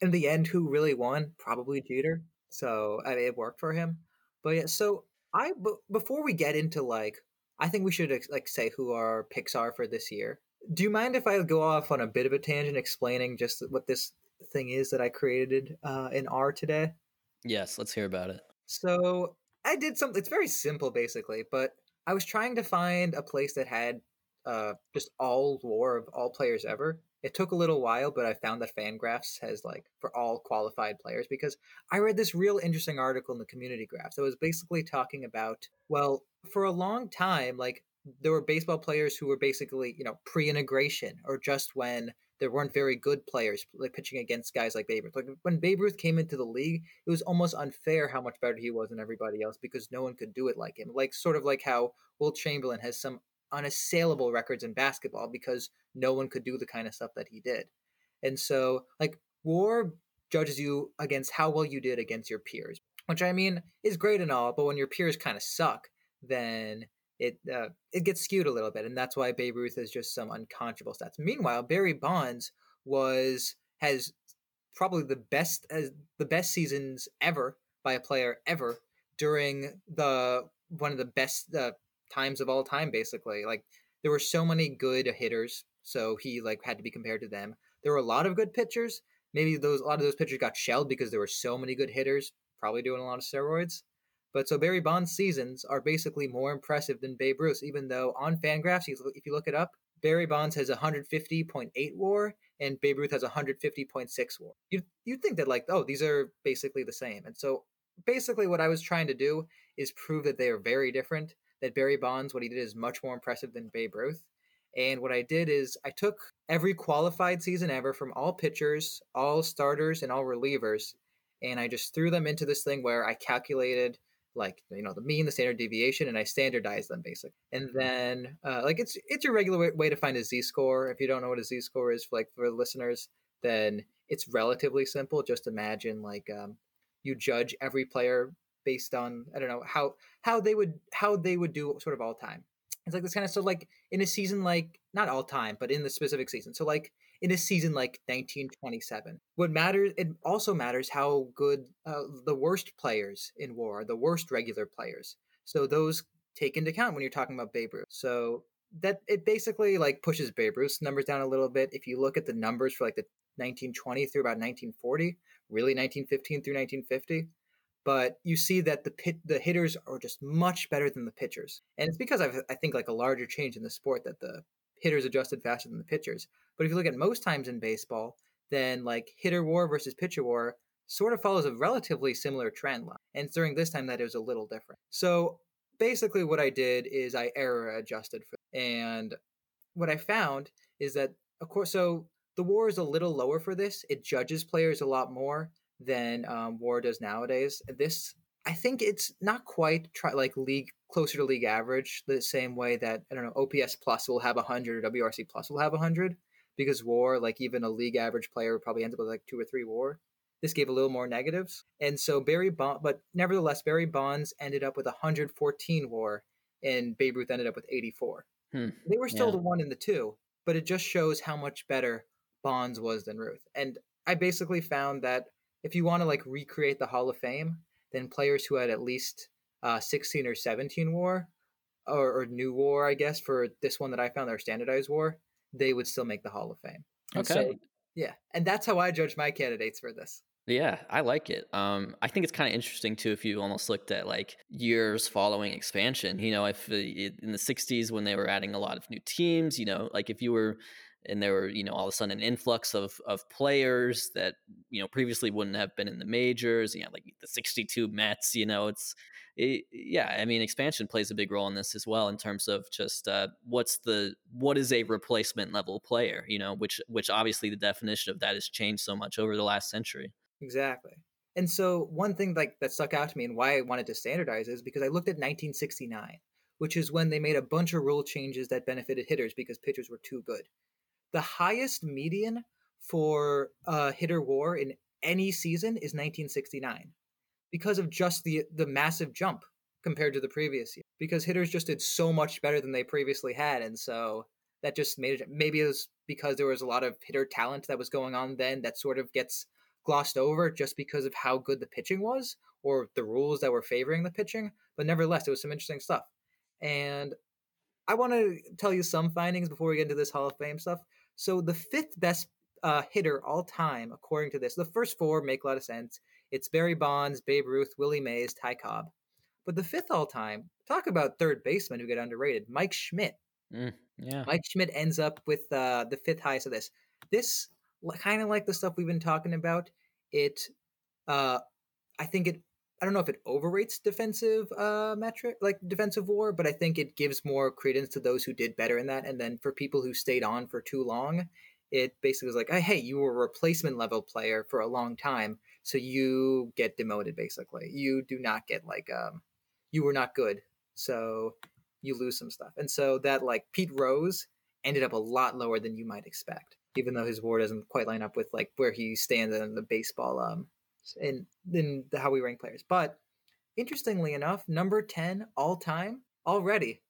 in the end, who really won? Probably Jeter. So I mean, it worked for him. But yeah, so I b- before we get into like, I think we should like say who our picks are for this year. Do you mind if I go off on a bit of a tangent explaining just what this thing is that I created uh, in R today? Yes, let's hear about it. So I did something. It's very simple, basically, but I was trying to find a place that had uh, just all lore of all players ever. It took a little while, but I found that Fangraphs has like for all qualified players because I read this real interesting article in the community graphs that was basically talking about well, for a long time, like there were baseball players who were basically you know pre-integration or just when there weren't very good players like pitching against guys like Babe Ruth. Like when Babe Ruth came into the league, it was almost unfair how much better he was than everybody else because no one could do it like him. Like sort of like how Wilt Chamberlain has some unassailable records in basketball because no one could do the kind of stuff that he did. And so like war judges you against how well you did against your peers, which I mean is great and all, but when your peers kind of suck, then it uh, it gets skewed a little bit, and that's why Babe Ruth is just some unconscionable stats. Meanwhile, Barry Bonds was has probably the best as the best seasons ever by a player ever during the one of the best uh, times of all time. Basically, like there were so many good hitters, so he like had to be compared to them. There were a lot of good pitchers. Maybe those a lot of those pitchers got shelled because there were so many good hitters, probably doing a lot of steroids. But so Barry Bonds' seasons are basically more impressive than Babe Ruth's, even though on Fangraphs, if you look it up, Barry Bonds has 150.8 WAR and Babe Ruth has 150.6 WAR. You you think that like oh these are basically the same, and so basically what I was trying to do is prove that they are very different. That Barry Bonds, what he did is much more impressive than Babe Ruth. And what I did is I took every qualified season ever from all pitchers, all starters, and all relievers, and I just threw them into this thing where I calculated like you know the mean the standard deviation and i standardize them basically. And then uh, like it's it's your regular way, to find a z score if you don't know what a z score is for like for listeners then it's relatively simple. Just imagine like um, you judge every player based on i don't know how how they would how they would do sort of all time. It's like this kind of so like in a season like not all time but in the specific season. So like in a season like 1927. What matters, it also matters how good uh, the worst players in war the worst regular players. So those take into account when you're talking about Babe Ruth. So that it basically like pushes Babe Ruth's numbers down a little bit. If you look at the numbers for like the 1920 through about 1940, really 1915 through 1950, but you see that the pit the hitters are just much better than the pitchers, and it's because I've, I think like a larger change in the sport that the hitters adjusted faster than the pitchers. But if you look at most times in baseball, then like hitter war versus pitcher war sort of follows a relatively similar trend line. And during this time, that it was a little different. So basically, what I did is I error adjusted for, and what I found is that of course, so the war is a little lower for this. It judges players a lot more than um, war does nowadays. This I think it's not quite try, like league closer to league average the same way that I don't know OPS plus will have 100 or WRC plus will have 100 because WAR like even a league average player probably ends up with like two or three WAR. This gave a little more negatives, and so Barry Bond, but nevertheless Barry Bonds ended up with 114 WAR, and Babe Ruth ended up with 84. Hmm. They were still Yeah. the one and the two, but it just shows how much better Bonds was than Ruth. And I basically found that if you want to like recreate the Hall of Fame, then players who had at least uh, 16 or 17 war or, or new war, I guess, for this one that I found, their standardized war, they would still make the Hall of Fame. And so- Okay. yeah. And that's how I judge my candidates for this. Yeah, I like it. Um, I think it's kind of interesting too if you almost looked at like years following expansion. You know, if uh, in the '60s when they were adding a lot of new teams, you know, like if you were and there were you know all of a sudden an influx of of players that you know previously wouldn't have been in the majors. You know, like the '62 Mets. You know, it's it, yeah. I mean, expansion plays a big role in this as well in terms of just uh, what's the what is a replacement level player. You know, which which obviously the definition of that has changed so much over the last century. Exactly. And so one thing like that stuck out to me and why I wanted to standardize is because I looked at 1969, which is when they made a bunch of rule changes that benefited hitters because pitchers were too good. The highest median for uh, hitter war in any season is 1969 because of just the the massive jump compared to the previous year because hitters just did so much better than they previously had and so that just made it maybe it was because there was a lot of hitter talent that was going on then that sort of gets glossed over just because of how good the pitching was or the rules that were favoring the pitching, but nevertheless, it was some interesting stuff. And I want to tell you some findings before we get into this Hall of Fame stuff. So the fifth best uh, hitter all time, according to this, the first four make a lot of sense. It's Barry Bonds, Babe Ruth, Willie Mays, Ty Cobb. But the fifth all time, talk about third baseman who get underrated, Mike Schmidt. Mm, yeah. Mike Schmidt ends up with uh, the fifth highest of this. This kind of like the stuff we've been talking about. It, uh, I think it. I don't know if it overrates defensive uh, metric, like defensive war, but I think it gives more credence to those who did better in that. And then for people who stayed on for too long, it basically was like, hey, you were a replacement level player for a long time, so you get demoted. Basically, you do not get like um, you were not good, so you lose some stuff. And so that like Pete Rose ended up a lot lower than you might expect, even though his war doesn't quite line up with like where he stands in the baseball um in in the, how we rank players. But interestingly enough, number ten all time already,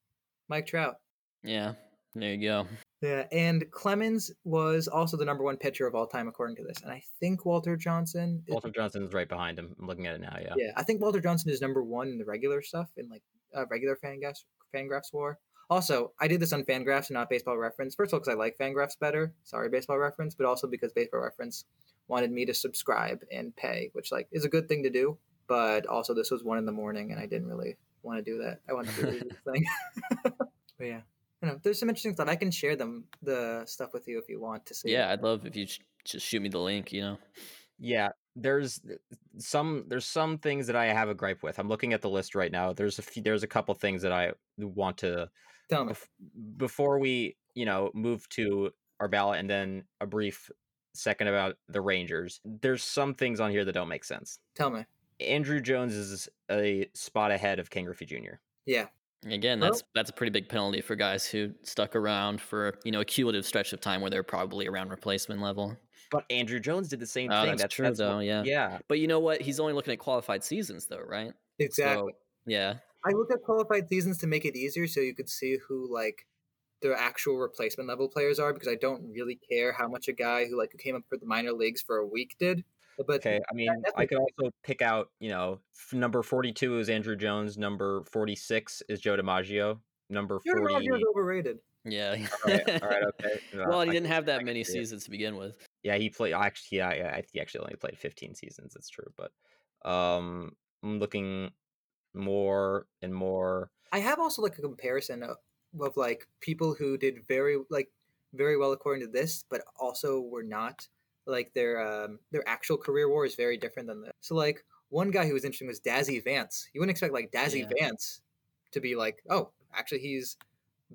Mike Trout. Yeah. There you go. Yeah, and Clemens was also the number one pitcher of all time according to this, and I think Walter Johnson. Walter Johnson is right behind him. I'm looking at it now. Yeah. yeah, I think Walter Johnson is number one in the regular stuff in like uh, regular Fangraphs Fangraphs war. Also, I did this on Fangraphs and not Baseball Reference. First of all, because I like Fangraphs better. Sorry, Baseball Reference, but also because Baseball Reference wanted me to subscribe and pay, which like is a good thing to do. But also, this was one in the morning, and I didn't really want to do that. I wanted to do this [laughs] thing. [laughs] but yeah, I know there's some interesting stuff. I can share them the stuff with you if you want to see. Yeah, I'd love if you sh- just shoot me the link. You know. Yeah, there's some there's some things that I have a gripe with. I'm looking at the list right now. There's a few, there's a couple things that I want to Tell me. bef- before we you know move to our ballot and then a brief second about the Rangers. There's some things on here that don't make sense. Tell me. Andruw Jones is a spot ahead of Ken Griffey Jr. Yeah. Again, Well- that's that's a pretty big penalty for guys who stuck around for you know a cumulative stretch of time where they're probably around replacement level. But Andruw Jones did the same Oh, thing. that's true, what- though, yeah. Yeah. But you know what? He's only looking at qualified seasons, though, right? Exactly. So, yeah. I looked at qualified seasons to make it easier so you could see who like their actual replacement level players are because I don't really care how much a guy who like who came up for the minor leagues for a week did. But Okay, I mean, I definitely could also pick out, you know, f- number 42 is Andruw Jones, number 46 is Joe DiMaggio, number Joe 40. DiMaggio is overrated. Yeah. All [laughs] right, all right, okay. [laughs] Well, he I didn't can- have that can many see it. seasons to begin with. Yeah, he played. Actually, yeah, yeah, he actually only played 15 seasons. That's true, but um, I'm looking more and more. I have also like a comparison of, of like people who did very like very well according to this, but also were not like their um their actual career war is very different than this. So like one guy who was interesting was Dazzy Vance. You wouldn't expect like Dazzy Yeah. Vance to be like, oh, actually he's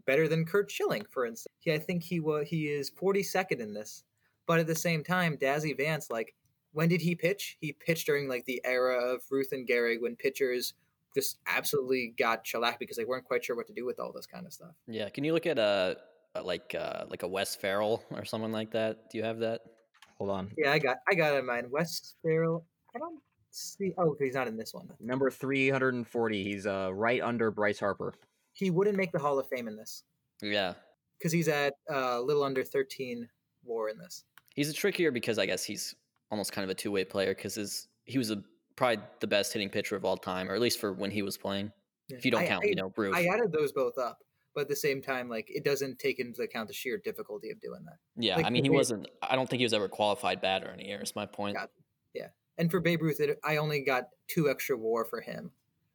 better than Curt Schilling, for instance. Yeah, I think he was he is 42nd in this. But at the same time, Dazzy Vance, like, when did he pitch? He pitched during like the era of Ruth and Gehrig when pitchers just absolutely got shellacked because they weren't quite sure what to do with all this kind of stuff. Yeah. Can you look at a, a like uh, like a Wes Ferrell or someone like that? Do you have that? Hold on. Yeah, I got I got it in mind. Wes Ferrell. I don't see. Oh, he's not in this one. Number 340. He's uh right under Bryce Harper. He wouldn't make the Hall of Fame in this Yeah. because he's at uh, a little under 13 WAR in this. He's a trickier because I guess he's almost kind of a two way player because his he was a probably the best hitting pitcher of all time, or at least for when he was playing. If you don't I- count, I- you know, Ruth. I added those both up, but at the same time, like it doesn't take into account the sheer difficulty of doing that. yeah, like, I mean, he Babe- wasn't. I don't think he was ever qualified batter in a year. Is my point. Yeah, And for Babe Ruth, it, I only got two extra WAR for him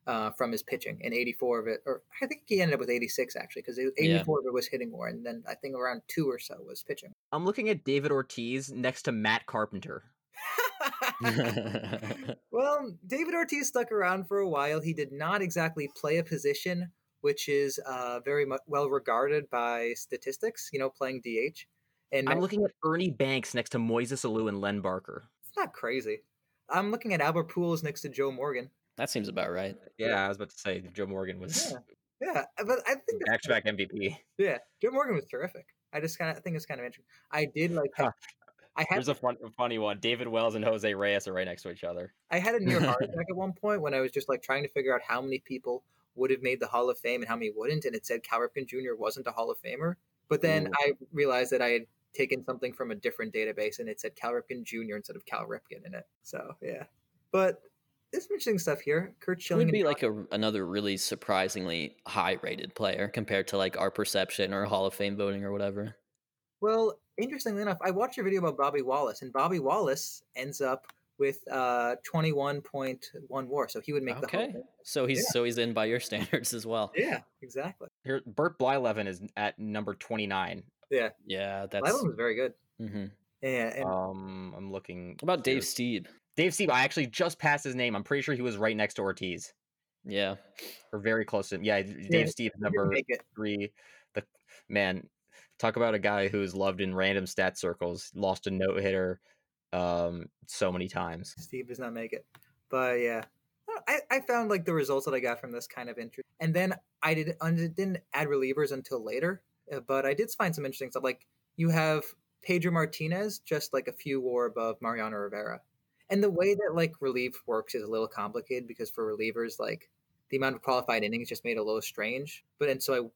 uh, from his pitching, and 84 of it, or I think he ended up with 86 actually, because 84 of it was hitting WAR, and then I think around two or so was pitching. I'm looking at David Ortiz next to Matt Carpenter. [laughs] [laughs] well, David Ortiz stuck around for a while. He did not exactly play a position which is uh, very mu- well regarded by statistics. You know, playing DH, and I'm looking at Ernie Banks next to Moises Alou and Len Barker. it's not crazy. I'm looking at Albert Pujols next to Joe Morgan. that seems about right. Yeah, I was about to say Joe Morgan was Yeah. Yeah, but I think that's- back to back MVP. yeah, Joe Morgan was terrific. I just kind of think it's kind of interesting. I did like. Huh. I had There's a fun, funny one. David Wells and Jose Reyes are right next to each other. I had a near heart [laughs] attack at one point when I was just like trying to figure out how many people would have made the Hall of Fame and how many wouldn't, and it said Cal Ripken Jr. wasn't a Hall of Famer. But then Ooh. I realized that I had taken something from a different database and it said Cal Ripken Jr. instead of Cal Ripken in it. So yeah, but there's some interesting stuff here. Curt Schilling would be like a, another really surprisingly high rated player compared to like our perception or Hall of Fame voting or whatever. Well, interestingly enough, I watched your video about Bobby Wallace, and Bobby Wallace ends up with uh 21.1 war, so he would make the Okay. So he's Yeah. so he's in by your [laughs] standards as well. Yeah, exactly. Here, Burt Blyleven is at number 29. Yeah, Yeah, that's. Lylan was very good. mhm. Yeah, and Um, I'm looking. What about here. Dave Stieb? Dave Stieb, I actually just passed his name. I'm pretty sure he was right next to Ortiz, Yeah, or very close to him. Yeah, Dave Yeah, Stieb, number three. The man, talk about a guy who's loved in random stat circles. Lost a no hitter, um, so many times. Stieb does not make it. But yeah, I, I found like the results that I got from this kind of interesting. And then I did, I didn't add relievers until later, uh, but I did find some interesting stuff. Like you have Pedro Martinez, just like a few war above Mariano Rivera. And the way that like relief works is a little complicated because for relievers, like the amount of qualified innings just made a little strange. But and so I,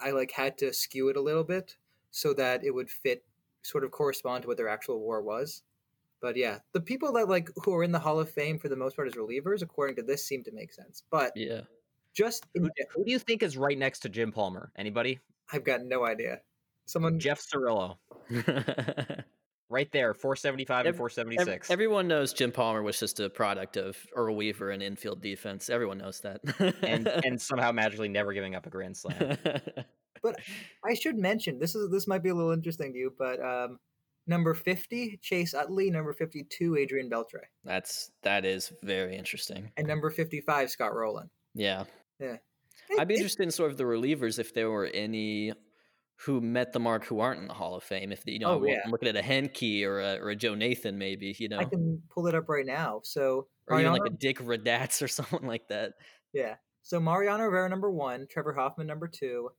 I like had to skew it a little bit so that it would fit, sort of correspond to what their actual war was. But yeah, the people that like who are in the Hall of Fame for the most part as relievers, according to this, seem to make sense. But yeah. just Who, who do you think is right next to Jim Palmer? Anybody? I've got no idea. Someone Jeff Cirillo, [laughs] right there, 475 and Ev- ev- 476. everyone knows Jim Palmer was just a product of Earl Weaver and infield defense. Everyone knows that. and [laughs] and somehow magically never giving up a grand slam. [laughs] But I should mention this is this might be a little interesting to you, but um, number fifty Chase Utley, number fifty two Adrian Beltre, That's that is very interesting. and number fifty five Scott Rolen. Yeah. Yeah. I'd be it- interested in sort of the relievers if there were any who met the mark who aren't in the Hall of Fame. If you know, Oh, I'm looking at a Henke or a, or a Joe Nathan, maybe you know, I can pull it up right now. So or even like a Dick Radatz or [laughs] someone like that. Yeah. So Mariano Rivera number one, Trevor Hoffman number two,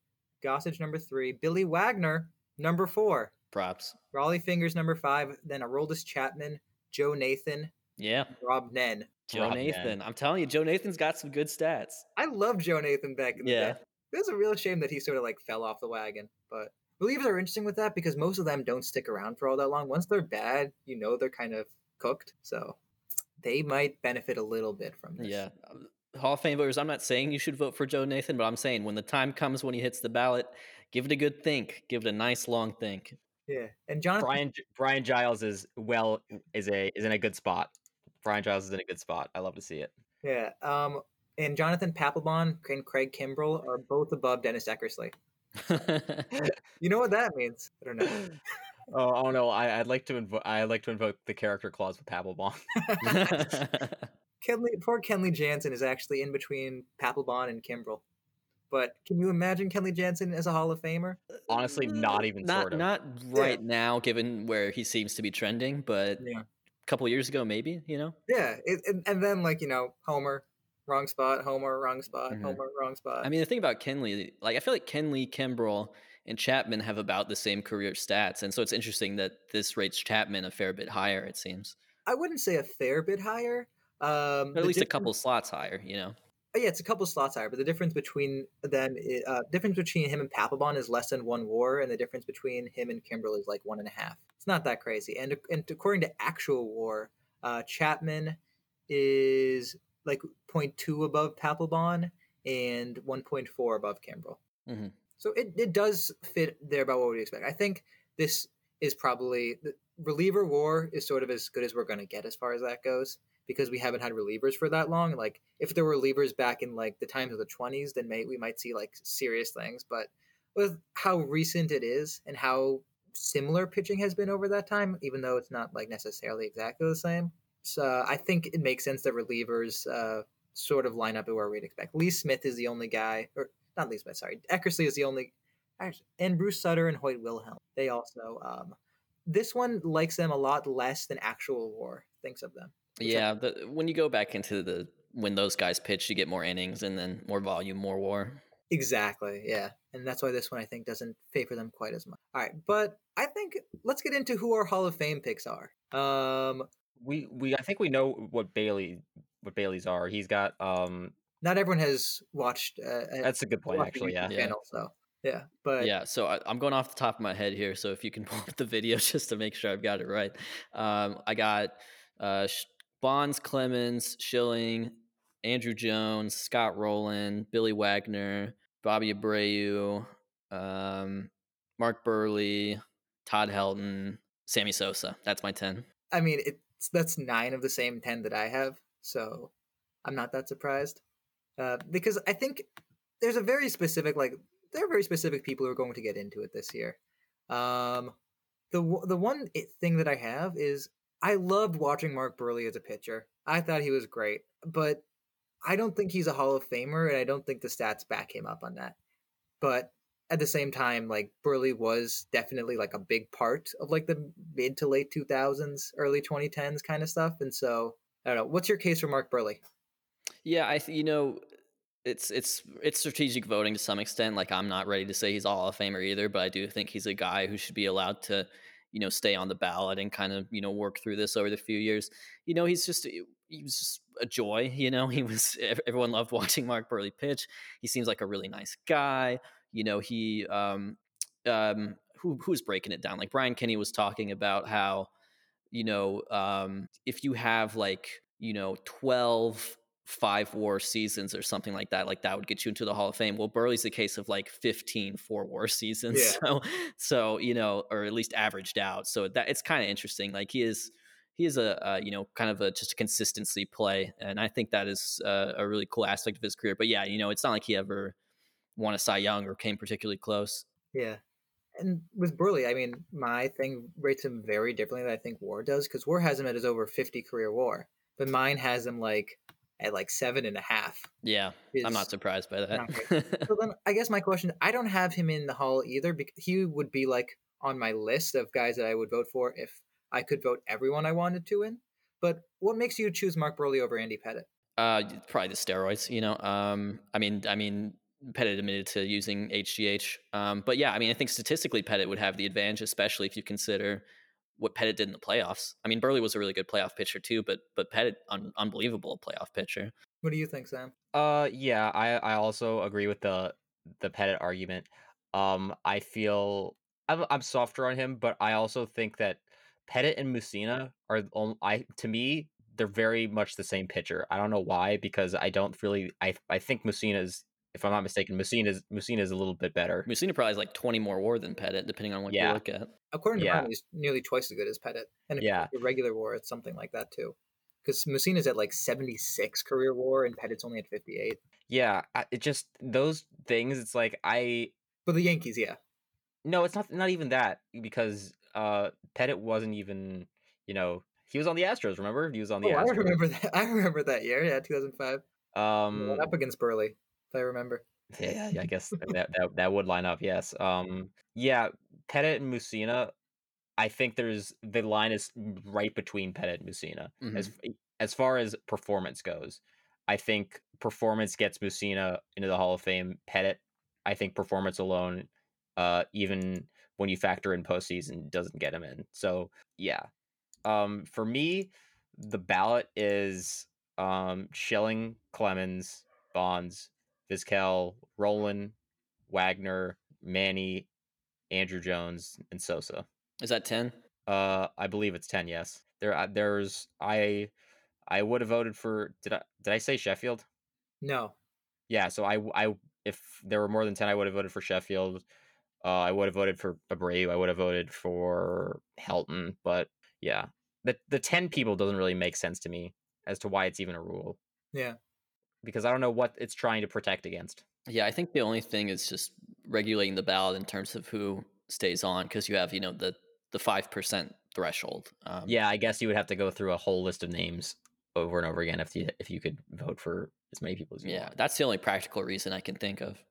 Gossage number three, Billy Wagner number four, Props. Rollie Fingers number five, then Aroldis Chapman, Joe Nathan, Yeah, Rob Nen. Joe Rob Nen. Nathan. I'm telling you, Joe Nathan's got some good stats. I love Joe Nathan back in the Yeah. day. It was a real shame that he sort of like fell off the wagon. But relievers are interesting with that because most of them don't stick around for all that long. Once they're bad, you know they're kind of cooked. So they might benefit a little bit from this. Yeah. um, Hall of Fame voters, I'm not saying you should vote for Joe Nathan, but I'm saying when the time comes when he hits the ballot, give it a good think. Give it a nice long think. Yeah. And Jonathan Brian Brian Giles is well is a is in a good spot. Brian Giles is in a good spot. I love to see it. Yeah. Um, and Jonathan Papelbon and Craig Kimbrel are both above Dennis Eckersley. [laughs] You know what that means? I don't know. Oh, oh no! I, I'd like to invoke. I like to invoke the character clause with Papelbon. [laughs] [laughs] Kenley, poor Kenley Jansen is actually in between Papelbon and Kimbrel. But can you imagine Kenley Jansen as a Hall of Famer? Honestly, not even not sort of. not right now, given where he seems to be trending, but Yeah. a couple years ago, maybe. You know. Yeah. It, and, and then, like, you know, Homer, wrong spot, Homer, wrong spot, Mhm. Homer, wrong spot. I mean, the thing about Kenley, like I feel like Kenley, Kimbrel, and Chapman have about the same career stats, and so it's interesting that this rates Chapman a fair bit higher. It seems, I wouldn't say a fair bit higher. Um, at least a couple slots higher. You know. Oh, yeah, it's a couple slots higher, but the difference between them, uh, difference between him and Papelbon is less than one war, and the difference between him and Kimbrel is like one and a half. It's not that crazy. And and according to actual war, uh, Chapman is like 0.2 above Papelbon and 1.4 above Kimbrel. Mhm. So it, it does fit there about what we expect. I think this is probably the reliever war is sort of as good as we're going to get as far as that goes because we haven't had relievers for that long. Like if there were relievers back in like the times of the 20s, then may, we might see like serious things. But with how recent it is and how similar pitching has been over that time, even though it's not like necessarily exactly the same, so I think it makes sense that relievers uh, sort of line up at where we'd expect. Lee Smith is the only guy, or not Lee Smith, sorry, Eckersley is the only, actually, and Bruce Sutter and Hoyt Wilhelm. They also, um, this one likes them a lot less than actual war thinks of them. I- Yeah, the, when you go back into the when those guys pitch, you get more innings and then more volume, more war. Exactly, yeah. And that's why this one I think doesn't favor them quite as much. All right, but I think let's get into who our Hall of Fame picks are. Um, we we I think we know what Bailey what Bailey's are. He's got um. not everyone has watched. Uh, That's a good point, actually. Yeah. YouTube Yeah. So yeah, but yeah, so I, I'm going off the top of my head here. So if you can [laughs] pull up the video just to make sure I've got it right, um, I got uh, Bonds, Clemens, Schilling, Andruw Jones, Scott Rolen, Billy Wagner, Bobby Abreu, um, Mark Buehrle, Todd Helton, Sammy Sosa. That's my 10. I mean, it's that's nine of the same ten that I have, so I'm not that surprised. Uh, because I think there's a very specific like there are very specific people who are going to get into it this year. Um, the the one thing that I have is I loved watching Mark Buehrle as a pitcher. I thought he was great, but I don't think he's a Hall of Famer, and I don't think the stats back him up on that. But at the same time, like Buehrle was definitely like a big part of like the mid to late 2000s, early 2010s kind of stuff. And so I don't know. What's your case for Mark Buehrle? Yeah, I th- you know it's it's it's strategic voting to some extent. Like I'm not ready to say he's a Hall of Famer either, but I do think he's a guy who should be allowed to you know stay on the ballot and kind of you know work through this over the few years. You know, he's just he was just a joy. You know, he was everyone loved [laughs] watching Mark Buehrle pitch. He seems like a really nice guy. You know, he um um who who's breaking it down? Like Brian Kenny was talking about how you know um if you have like you know 12 five war seasons or something like that like that would get you into the hall of fame well buehrle's the case of like 15 four war [laughs] seasons Yeah. so so you know or at least averaged out so that it's kind of interesting like he is he is a uh, you know kind of a just a consistency play and i think that is uh, a really cool aspect of his career but yeah you know it's not like he ever won a cy young or came particularly close Yeah. And with Buehrle, I mean, my thing rates him very differently than I think War does because War has him at his over 50 career War, but mine has him like at like seven and a half. yeah i'm not surprised by that [laughs] So then I guess my question I don't have him in the Hall either because he would be like on my list of guys that I would vote for if I could vote everyone I wanted to in. But what makes you choose Mark Buehrle over Andy Pettitte? Uh, probably the steroids. You know, um, I mean, I mean, Pettitte admitted to using HGH, um, but yeah, I mean, I think statistically, Pettitte would have the advantage, especially if you consider what Pettitte did in the playoffs. I mean, Buehrle was a really good playoff pitcher too, but but Pettitte, un- unbelievable playoff pitcher. What do you think, Sam? Uh, yeah, I I also agree with the the Pettitte argument. Um, I feel I'm I'm softer on him, but I also think that Pettitte and Mussina are I to me they're very much the same pitcher. I don't know why because I don't really I I think Mussina's if I'm not mistaken Mussina's Mussina's a little bit better. Mussina probably has like twenty more WAR than Pettitte, depending on what Yeah. you look at. According to Yeah. mine, he's nearly twice as good as Pettitte. And if Yeah. look at regular war, it's something like that too. Because Mussina's at like 76 career war and Pettitte's only at 58. Yeah, I, it just those things. It's like I For the Yankees, yeah. no, it's not not even that because uh Pettitte wasn't even you know he was on the Astros. Remember he was on the Oh, I Astros. remember [laughs] that. I remember that year. Yeah, 2005. Um, up against Buehrle, if I remember. Yeah, yeah, I guess [laughs] that, that that would line up. Yes. Um. Yeah, Pettitte and Mussina. I think there's the line is right between Pettitte and Mussina as Mm-hmm. f- as far as performance goes. I think performance gets Mussina into the Hall of Fame. Pettitte, I think performance alone, uh, even when you factor in postseason, doesn't get him in. So yeah, um, for me, the ballot is um Schilling, Clemens, Bonds, Vizquel, Rolen, Wagner, Manny, Andruw Jones, and Sosa. Is that ten? Uh, I believe it's ten. Yes, there. uh, There's I. I would have voted for. Did I? Did I say Sheffield? No. Yeah. So I. I. If there were more than ten, I would have voted for Sheffield. Uh, I would have voted for Abreu. I would have voted for Helton. But yeah, the the ten people doesn't really make sense to me as to why it's even a rule Yeah. Because I don't know what it's trying to protect against. Yeah, I think the only thing is just regulating the ballot in terms of who stays on, because you have you know the the five percent threshold. Um, Yeah, I guess you would have to go through a whole list of names over and over again if you if you could vote for as many people as you yeah, want. that's the only practical reason I can think of.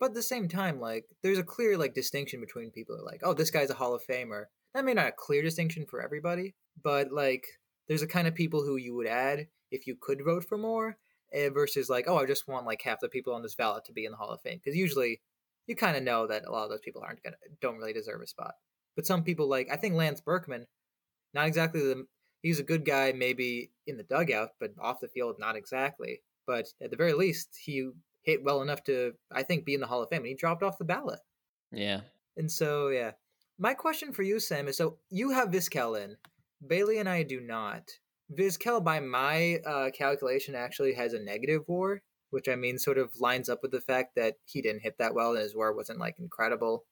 But at the same time, like, there's a clear, like, distinction between people who are like, oh, this guy's a Hall of Famer. That may not a clear distinction for everybody, but, like, there's a kind of people who you would add if you could vote for more eh, versus, like, oh, I just want, like, half the people on this ballot to be in the Hall of Fame. Because usually you kind of know that a lot of those people aren't gonna, don't really deserve a spot. But some people, like, I think Lance Berkman, not exactly the, he's a good guy maybe in the dugout, but off the field, not exactly. But at the very least, he hit well enough to, I think, be in the Hall of Fame. And he dropped off the ballot. Yeah, And so, yeah. My question for you, Sam, is so you have Vizquel in. Bailey and I do not. Vizquel, by my uh, calculation, actually has a negative WAR, which I mean sort of lines up with the fact that he didn't hit that well and his WAR wasn't like incredible,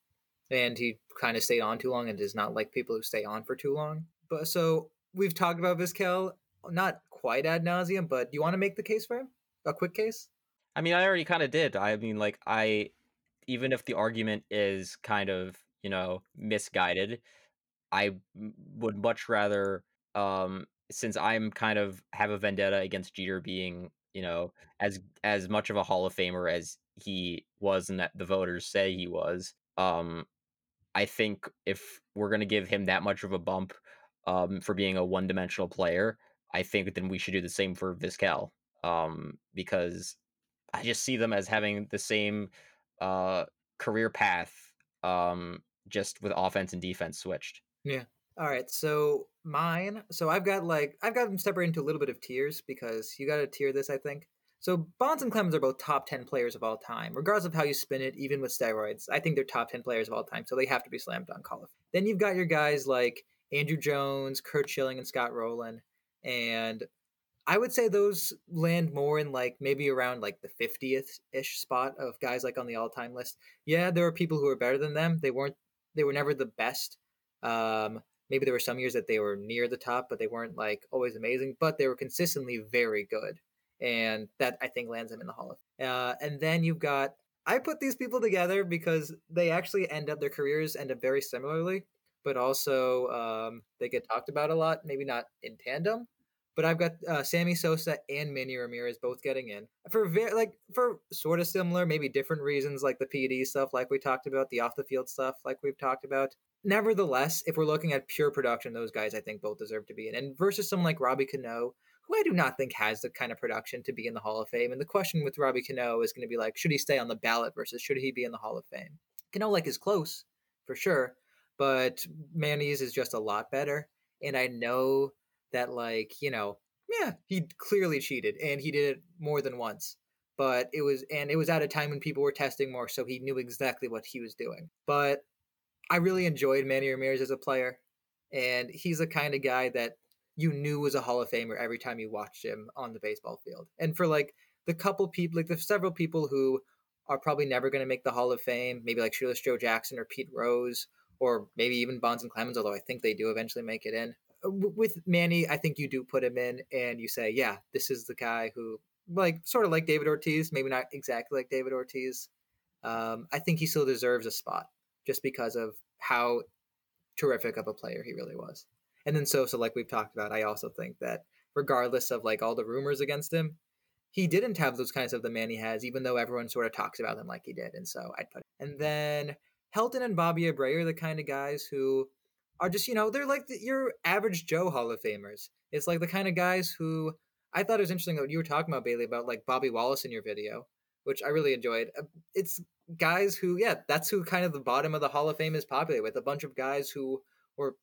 and he kind of stayed on too long and does not like people who stay on for too long. But so we've talked about Vizquel, not quite ad nauseum, but do you want to make the case for him? A quick case? I mean, I already kind of did. I mean, like, I even if the argument is kind of you know misguided, I would much rather, um, since I'm kind of have a vendetta against Jeter being you know as as much of a Hall of Famer as he was and that the voters say he was. Um, I think if we're gonna give him that much of a bump, um, for being a one dimensional player, I think then we should do the same for Vizquel. Um, because I just see them as having the same uh career path um just with offense and defense switched. All right, so mine. So I've got like I've got them separated into a little bit of tiers because you got to tier this, I think. So Bonds and Clemens are both top ten players of all time, regardless of how you spin it. Even with steroids, I think they're top ten players of all time, so they have to be slammed dunk Call of. Then you've got your guys like Andruw Jones, Curt Schilling, and Scott Rolen, and I would say those land more in like maybe around like the fiftieth ish spot of guys like on the all time list. Yeah, there are people who are better than them. They weren't. They were never the best. Um, maybe there were some years that they were near the top, but they weren't like always amazing. But they were consistently very good, and that I think lands them in the Hall of. Uh, and then you've got I put these people together because they actually end up their careers end up very similarly, but also um, they get talked about a lot. Maybe not in tandem, but I've got uh, Sammy Sosa and Manny Ramirez both getting in for very like for sort of similar, maybe different reasons, like the PED stuff, like we talked about, the off the field stuff, like we've talked about. Nevertheless, if we're looking at pure production, those guys I think both deserve to be in. And versus someone like Robbie Cano, who I do not think has the kind of production to be in the Hall of Fame. And the question with Robbie Cano is going to be like, should he stay on the ballot versus should he be in the Hall of Fame? Cano like is close for sure, but Manny's is just a lot better. And I know that like you know yeah he clearly cheated and he did it more than once. But it was and it was at a time when people were testing more so he knew exactly what he was doing. But i really enjoyed manny ramirez as a player and he's the kind of guy that you knew was a hall of famer every time you watched him on the baseball field. And for like the couple people like the several people who are probably never going to make the hall of fame maybe like Shoeless joe jackson or pete rose or maybe even bonds and clemens although i think they do eventually make it in with Manny, I think you do put him in and you say, yeah, this is the guy who, like, sort of like David Ortiz, maybe not exactly like David Ortiz. Um, I think he still deserves a spot just because of how terrific of a player he really was. And then Sosa, like we've talked about, I also think that regardless of like all the rumors against him, he didn't have those kinds of the man he has, even though everyone sort of talks about him like he did. And so I'd put. And then Helton and Bobby Abreu are the kind of guys who are just you know they're like the, your average Joe Hall of Famers. It's like the kind of guys who I thought it was interesting that you were talking about Bailey about like Bobby Wallace in your video, which I really enjoyed. Uh, It's guys who yeah that's who kind of the bottom of the Hall of Fame is populated with a bunch of guys who were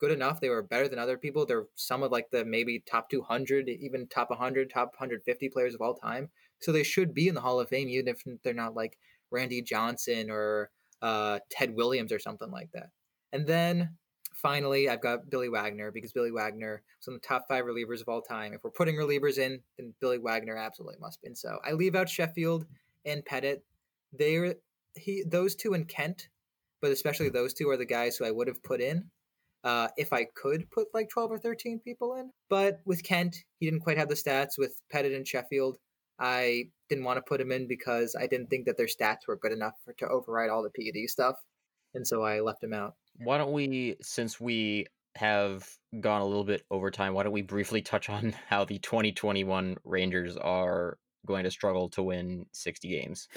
good enough. They were better than other people. They're some of like the maybe top 200, even top 100, top 150 players of all time. So they should be in the Hall of Fame, even if they're not like Randy Johnson or uh, Ted Williams or something like that. And then finally, I've got Billy Wagner because Billy Wagner is one of the top five relievers of all time. If we're putting relievers in, then Billy Wagner absolutely must be. And so I leave out Sheffield and Pettitte. They're he those two and Kent, but especially those two are the guys who I would have put in. Uh, if I could put like 12 or 13 people in. But with Kent, he didn't quite have the stats. With Pettitte and Sheffield, I didn't want to put him in because I didn't think that their stats were good enough for, to override all the PED stuff. And so I left him out. Why don't we, since we have gone a little bit over time, why don't we briefly touch on [laughs] how the 2021 Rangers are going to struggle to win 60 games?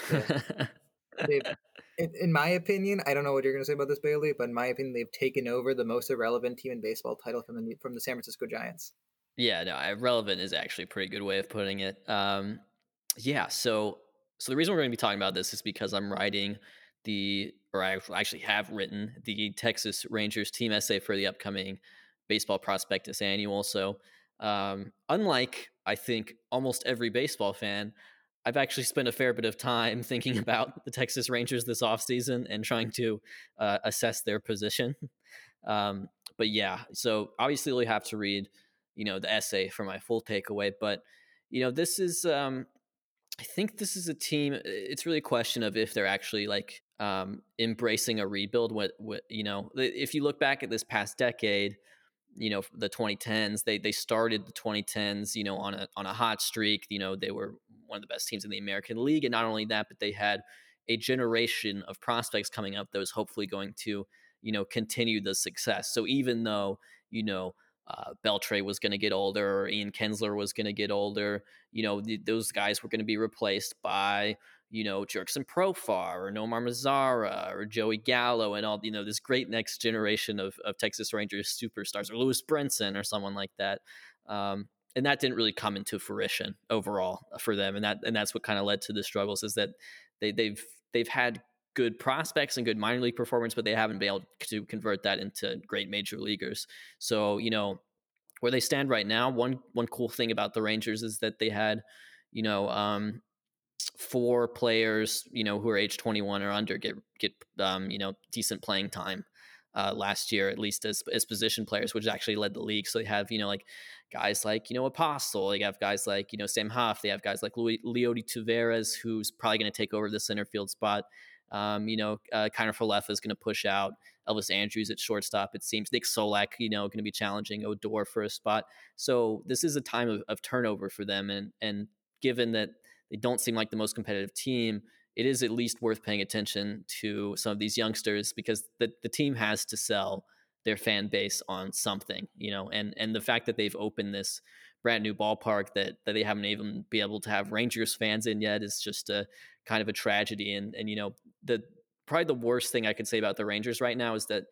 They've, [laughs] in, in my opinion, I don't know what you're going to say about this, Bailey, but in my opinion, they've taken over the most irrelevant team in baseball title from the from the San Francisco Giants. Yeah, no, irrelevant is actually a pretty good way of putting it. Um, yeah, so so the reason we're going to be talking about this is because I'm writing the, or I actually have written the Texas Rangers team essay for the upcoming Baseball Prospectus Annual. So, um, unlike I think almost every baseball fan, I've actually spent a fair bit of time [laughs] thinking about the Texas Rangers this offseason and trying to uh, assess their position. [laughs] Um, but yeah, so obviously you'll have to read you know the essay for my full takeaway. But you know, this is um, I think this is a team. It's really a question of if they're actually like um, embracing a rebuild. What, what you know, if you look back at this past decade, you know, the 2010s, they they started the 2010s, you know, on a on a hot streak. You know, they were one of the best teams in the American League, and not only that, but they had a generation of prospects coming up that was hopefully going to, you know, continue the success. So even though you know uh, Beltre was going to get older, or Ian Kinsler was going to get older. You know, th- those guys were going to be replaced by, you know, Jurickson Profar or Nomar Mazara or Joey Gallo and all, you know, this great next generation of, of Texas Rangers superstars or Lewis Brinson or someone like that. Um, and that didn't really come into fruition overall for them. And that, and that's what kind of led to the struggles is that they, they've, they've had good prospects and good minor league performance, but they haven't been able to convert that into great major leaguers. So, you know, where they stand right now, one one cool thing about the Rangers is that they had, you know, um, four players, you know, who are age 21 or under get get um, you know, decent playing time. Uh, last year, at least as, as position players, which actually led the league. So they have, you know, like guys like, you know, Apostel. They have guys like, you know, Sam Huff. They have guys like Louis, Leody Taveras, who's probably going to take over the center field spot. Um, you know, uh, Kiner Falefa is going to push out Elvis Andrus at shortstop. It seems Nick Solak, you know, going to be challenging Odor for a spot. So this is a time of, of turnover for them, and and given that they don't seem like the most competitive team, it is at least worth paying attention to some of these youngsters because the the team has to sell their fan base on something, you know, and and the fact that they've opened this brand new ballpark that that they haven't even be able to have Rangers fans in yet is just a kind of a tragedy. And and you know the probably the worst thing I could say about the Rangers right now is that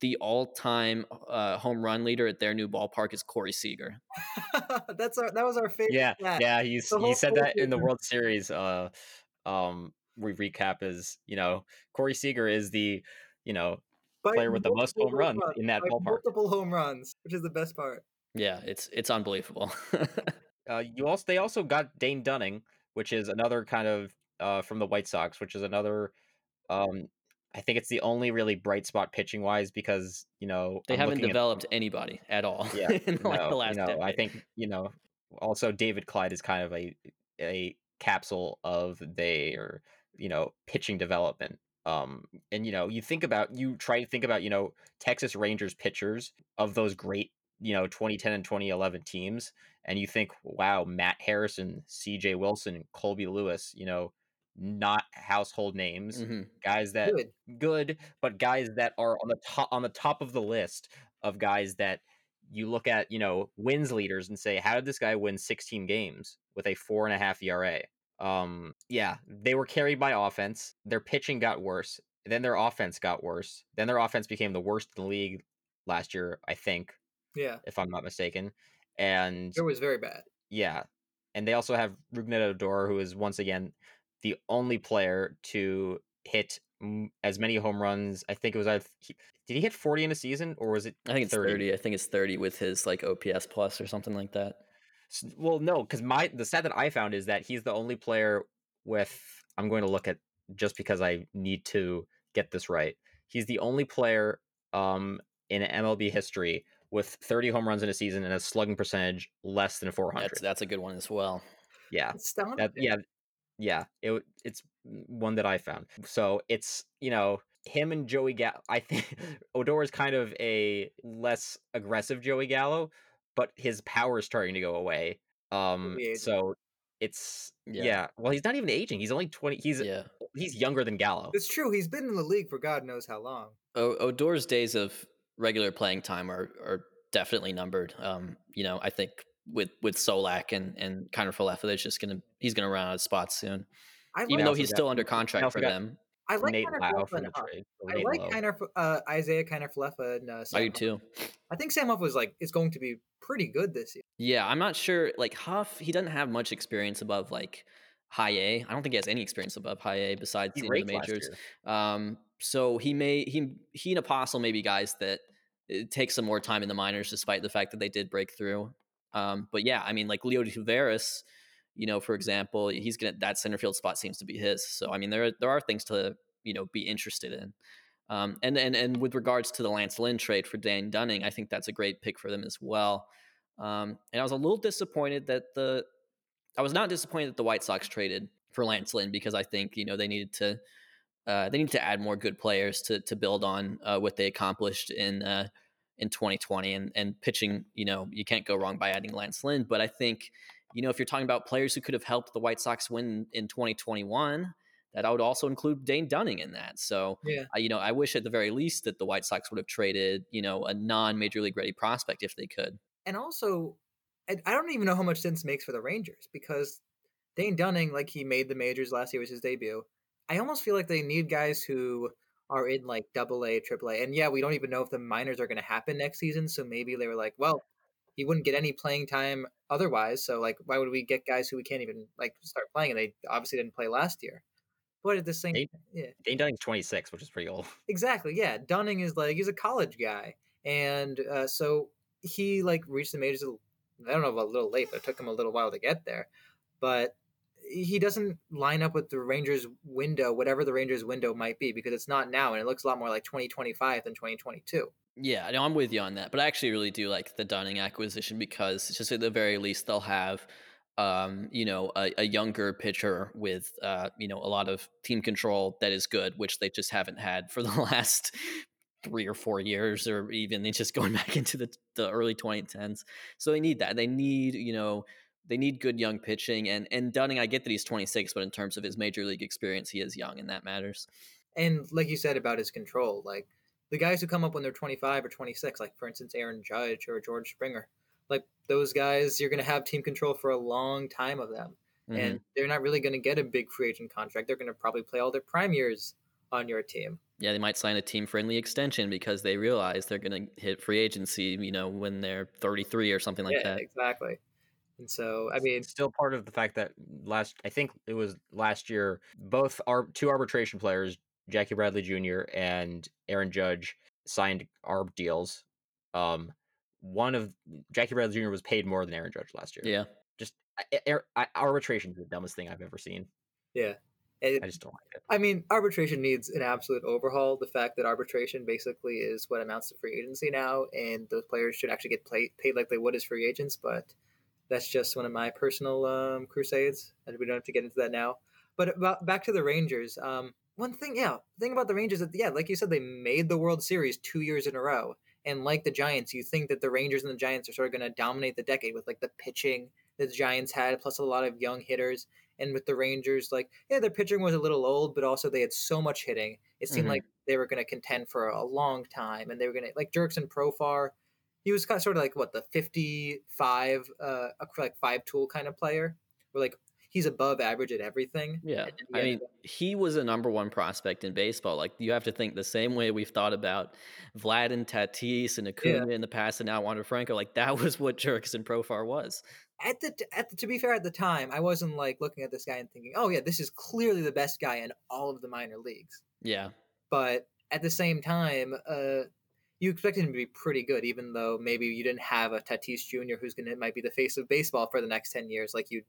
the all-time uh, home run leader at their new ballpark is Corey Seager. [laughs] That's our that was our favorite. Yeah, stat. yeah, he's he said that in the. World Series. Uh, um, we recap is you know Corey Seager is the you know By player with the most home runs in that by ballpark. Multiple home runs, which is the best part. Yeah, it's it's unbelievable. [laughs] Uh, you also they also got Dane Dunning, which is another kind of uh from the White Sox, which is another um I think it's the only really bright spot pitching wise because you know they I'm haven't looking at- developed anybody at all. yeah [laughs] in like the last you know, I think you know also David Clyde is kind of a a capsule of their you know pitching development. Um, and you know, you think about you try to think about you know Texas Rangers pitchers of those great you know 2010 and 2011 teams, and you think, wow, Matt Harrison, C.J. Wilson, Colby Lewis, you know, not household names, Mhm. guys that Good. good, but guys that are on the top on the top of the list of guys that you look at, you know, wins leaders and say, how did this guy win 16 games with a four and a half ERA? Um, yeah, they were carried by offense. Their pitching got worse. Then their offense got worse. Then their offense became the worst in the league last year, I think, Yeah, if I'm not mistaken. And it was very bad. yeah. And they also have Rougned Odor, who is once again the only player to hit as many home runs. I think it was. either- Did he hit 40 in a season or was it I think it's 30. I think it's 30 with his like OPS plus or something like that. Well, no, because my the stat that I found is that he's the only player with. I'm going to look at just because I need to get this right. He's the only player um, in MLB history with 30 home runs in a season and a slugging percentage less than 400. That's that's a good one as well. yeah, that yeah, yeah. It it's one that I found. So it's you know him and Joey Gallo. I think [laughs] Odor is kind of a less aggressive Joey Gallo, but his power is starting to go away. Um, so it's Yeah. yeah. Well, he's not even aging. He's only twenty. He's Yeah. he's younger than Gallo. It's true. He's been in the league for God knows how long. O- Odor's days of regular playing time are are definitely numbered. Um, you know, I think with with Solak and and Kiner Falefa, they're just gonna he's gonna run out of spots soon. I like, Even though he's still under contract for them. I like Nate Lowe the trade. I Nate like Lowe. Kiner, uh, Isiah Kiner Falefa and uh, I do too. I think Sam Huff was like is going to be pretty good this year. Yeah, I'm not sure. Like Huff, he doesn't have much experience above like high A. I don't think he has any experience above high A besides He the majors. Um, so he may he he and Apostel may be guys that it takes some more time in the minors, despite the fact that they did break through. Um, but yeah, I mean, like Leo Taveras, you know, for example, he's gonna that center field spot seems to be his. So I mean, there there are things to you know be interested in. Um, and and and with regards to the Lance Lynn trade for Dan Dunning, I think that's a great pick for them as well. Um, and I was a little disappointed that the I was not disappointed that the White Sox traded for Lance Lynn because I think you know they needed to uh, they need to add more good players to to build on uh, what they accomplished in uh, in 2020 and and pitching. You know you can't go wrong by adding Lance Lynn, but I think you know if you're talking about players who could have helped the White Sox win in 2021 that I would also include Dane Dunning in that. So, Yeah. uh, you know, I wish at the very least that the White Sox would have traded, you know, a non major league ready prospect if they could. And also, I I don't even know how much sense makes for the Rangers because Dane Dunning, like he made the majors last year was his debut. I almost feel like they need guys who are in like double A, triple A. And yeah, we don't even know if the minors are going to happen next season. So maybe they were like, well, he wouldn't get any playing time otherwise. So like, why would we get guys who we can't even like start playing? And they obviously didn't play last year. What did the same, They- yeah, Dane Dunning's 26, which is pretty old. [laughs] Exactly. Yeah, Dunning is like he's a college guy, and uh, so he like reached the majors. a- I don't know about a little late, but it took him a little while to get there. But he doesn't line up with the Rangers window, whatever the Rangers window might be, because it's not now, and it looks a lot more like 2025 than 2022. Yeah, no, I'm with you on that. But I actually really do like the Dunning acquisition because it's just at the very least they'll have, um, you know, a, a younger pitcher with, uh, you know, a lot of team control that is good, which they just haven't had for [laughs] the last three or four years, or even just going [laughs] back into the the early 2010s. So they need that. They need, you know, they need good young pitching. And and Dunning, I get that he's 26, but in terms of his major league experience, he is young, and that matters. And like you said about his control, like the guys who come up when they're 25 or 26, like for instance Aaron Judge or George Springer, like those guys, you're going to have team control for a long time of them. Mhm. and they're not really going to get a big free agent contract. They're going to probably play all their prime years on your team. yeah, they might sign a team friendly extension because they realize they're going to hit free agency, you know, when they're 33 or something like yeah, that. exactly. And so, I mean, It's still part of the fact that last I think it was last year both our two arbitration players, Jackie Bradley Jr. and Aaron Judge, signed arb deals. Um, one of Jackie Bradley Jr. was paid more than Aaron Judge last year. Yeah. just I- I- arbitration is the dumbest thing I've ever seen. yeah. It, I just don't like it. I mean, arbitration needs an absolute overhaul. The fact that arbitration basically is what amounts to free agency now, and those players should actually get paid, paid like they would as free agents. But that's just one of my personal um, crusades, and we don't have to get into that now. But about, back to the Rangers. Um, one thing, yeah, the thing about the Rangers, that yeah, like you said, they made the World Series two years in a row, and like the Giants, you think that the Rangers and the Giants are sort of going to dominate the decade with like the pitching that the Giants had, plus a lot of young hitters. And with the Rangers, like, yeah, their pitching was a little old, but also they had so much hitting. It seemed Mhm. like they were going to contend for a long time, and they were going to like Jurickson Profar. He was kind of sort of like what the fifty-five, uh, like five tool kind of player, where like he's above average at everything. Yeah. I mean, he was a number one prospect in baseball. Like, you have to think the same way we've thought about Vlad and Tatis and Acuna in the past and now Wander Franco. Like, that [laughs] was what Jurickson Profar was. at the at the, to be fair at the time i wasn't like looking at this guy and thinking oh yeah this is clearly the best guy in all of the minor leagues Yeah. but at the same time uh you expected him to be pretty good even though maybe you didn't have a tatis jr who's gonna might be the face of baseball for the next 10 years like you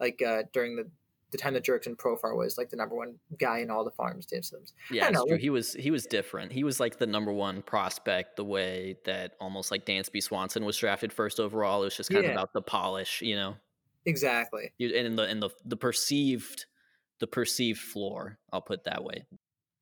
like uh during the the time that Jurickson Profar was like the number one guy in all the farm systems. Yeah, don't it's true. He was he was different. He was like the number one prospect, the way that almost like Dansby Swanson was drafted first overall. It was just kind Yeah. of about the polish, you know, Exactly. And in the and the the perceived the perceived floor. I'll put it that way.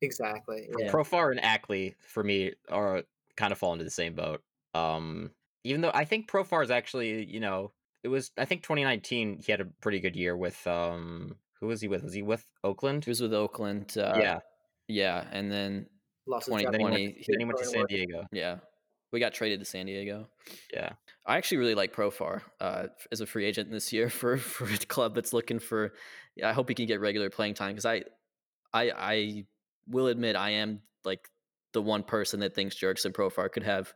Exactly. Yeah. Profar and Ackley for me are kind of fall into the same boat. Um, even though I think Profar is actually, you know, it was I think 2019 he had a pretty good year with um who was he with? Was he with Oakland? He was with Oakland. Uh, yeah, yeah, and then Lost his 20 then he, went, he went to San. Diego. yeah, we got traded to San Diego. Yeah, I actually really like Profar uh, as a free agent this year [laughs] for for a club that's looking for. I hope he can get regular playing time because I, I, I will admit I am like the one person that thinks Jurickson Profar could have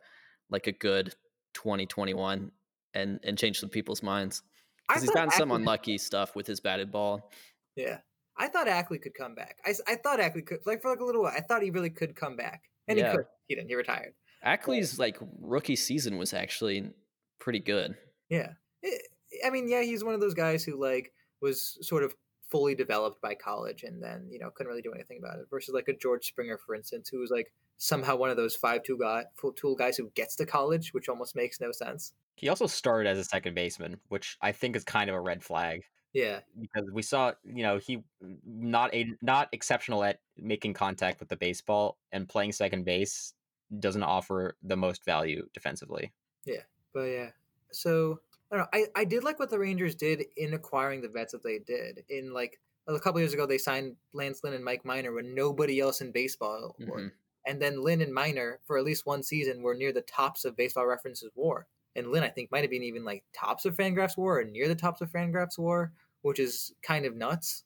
like a good 2021 and and change some people's minds because he's gotten some unlucky stuff with his batted ball. Yeah. I thought Ackley could come back. I, I thought Ackley could, like, for like a little while, I thought he really could come back. And Yeah. he could. He didn't. He retired. Ackley's like rookie season was actually pretty good. Yeah. I- I mean, yeah, he's one of those guys who, like, was sort of fully developed by college and then you know couldn't really do anything about it versus like a George Springer for instance who was like somehow one of those five two guy full tool guys who gets to college which almost makes no sense He also started as a second baseman, which I think is kind of a red flag yeah because we saw, you know, he mm, not a not exceptional at making contact with the baseball and playing second base doesn't offer the most value defensively. Yeah. But yeah so I don't know I, I did like what the Rangers did in acquiring the vets that they did in like a couple years ago they signed Lance Lynn and Mike Minor when nobody else in baseball would. Mhm. and then Lynn and Minor for at least one season were near the tops of Baseball Reference's WAR. And Lynn, I think, might have been even like tops of Fangraphs WAR or near the tops of Fangraphs WAR, which is kind of nuts.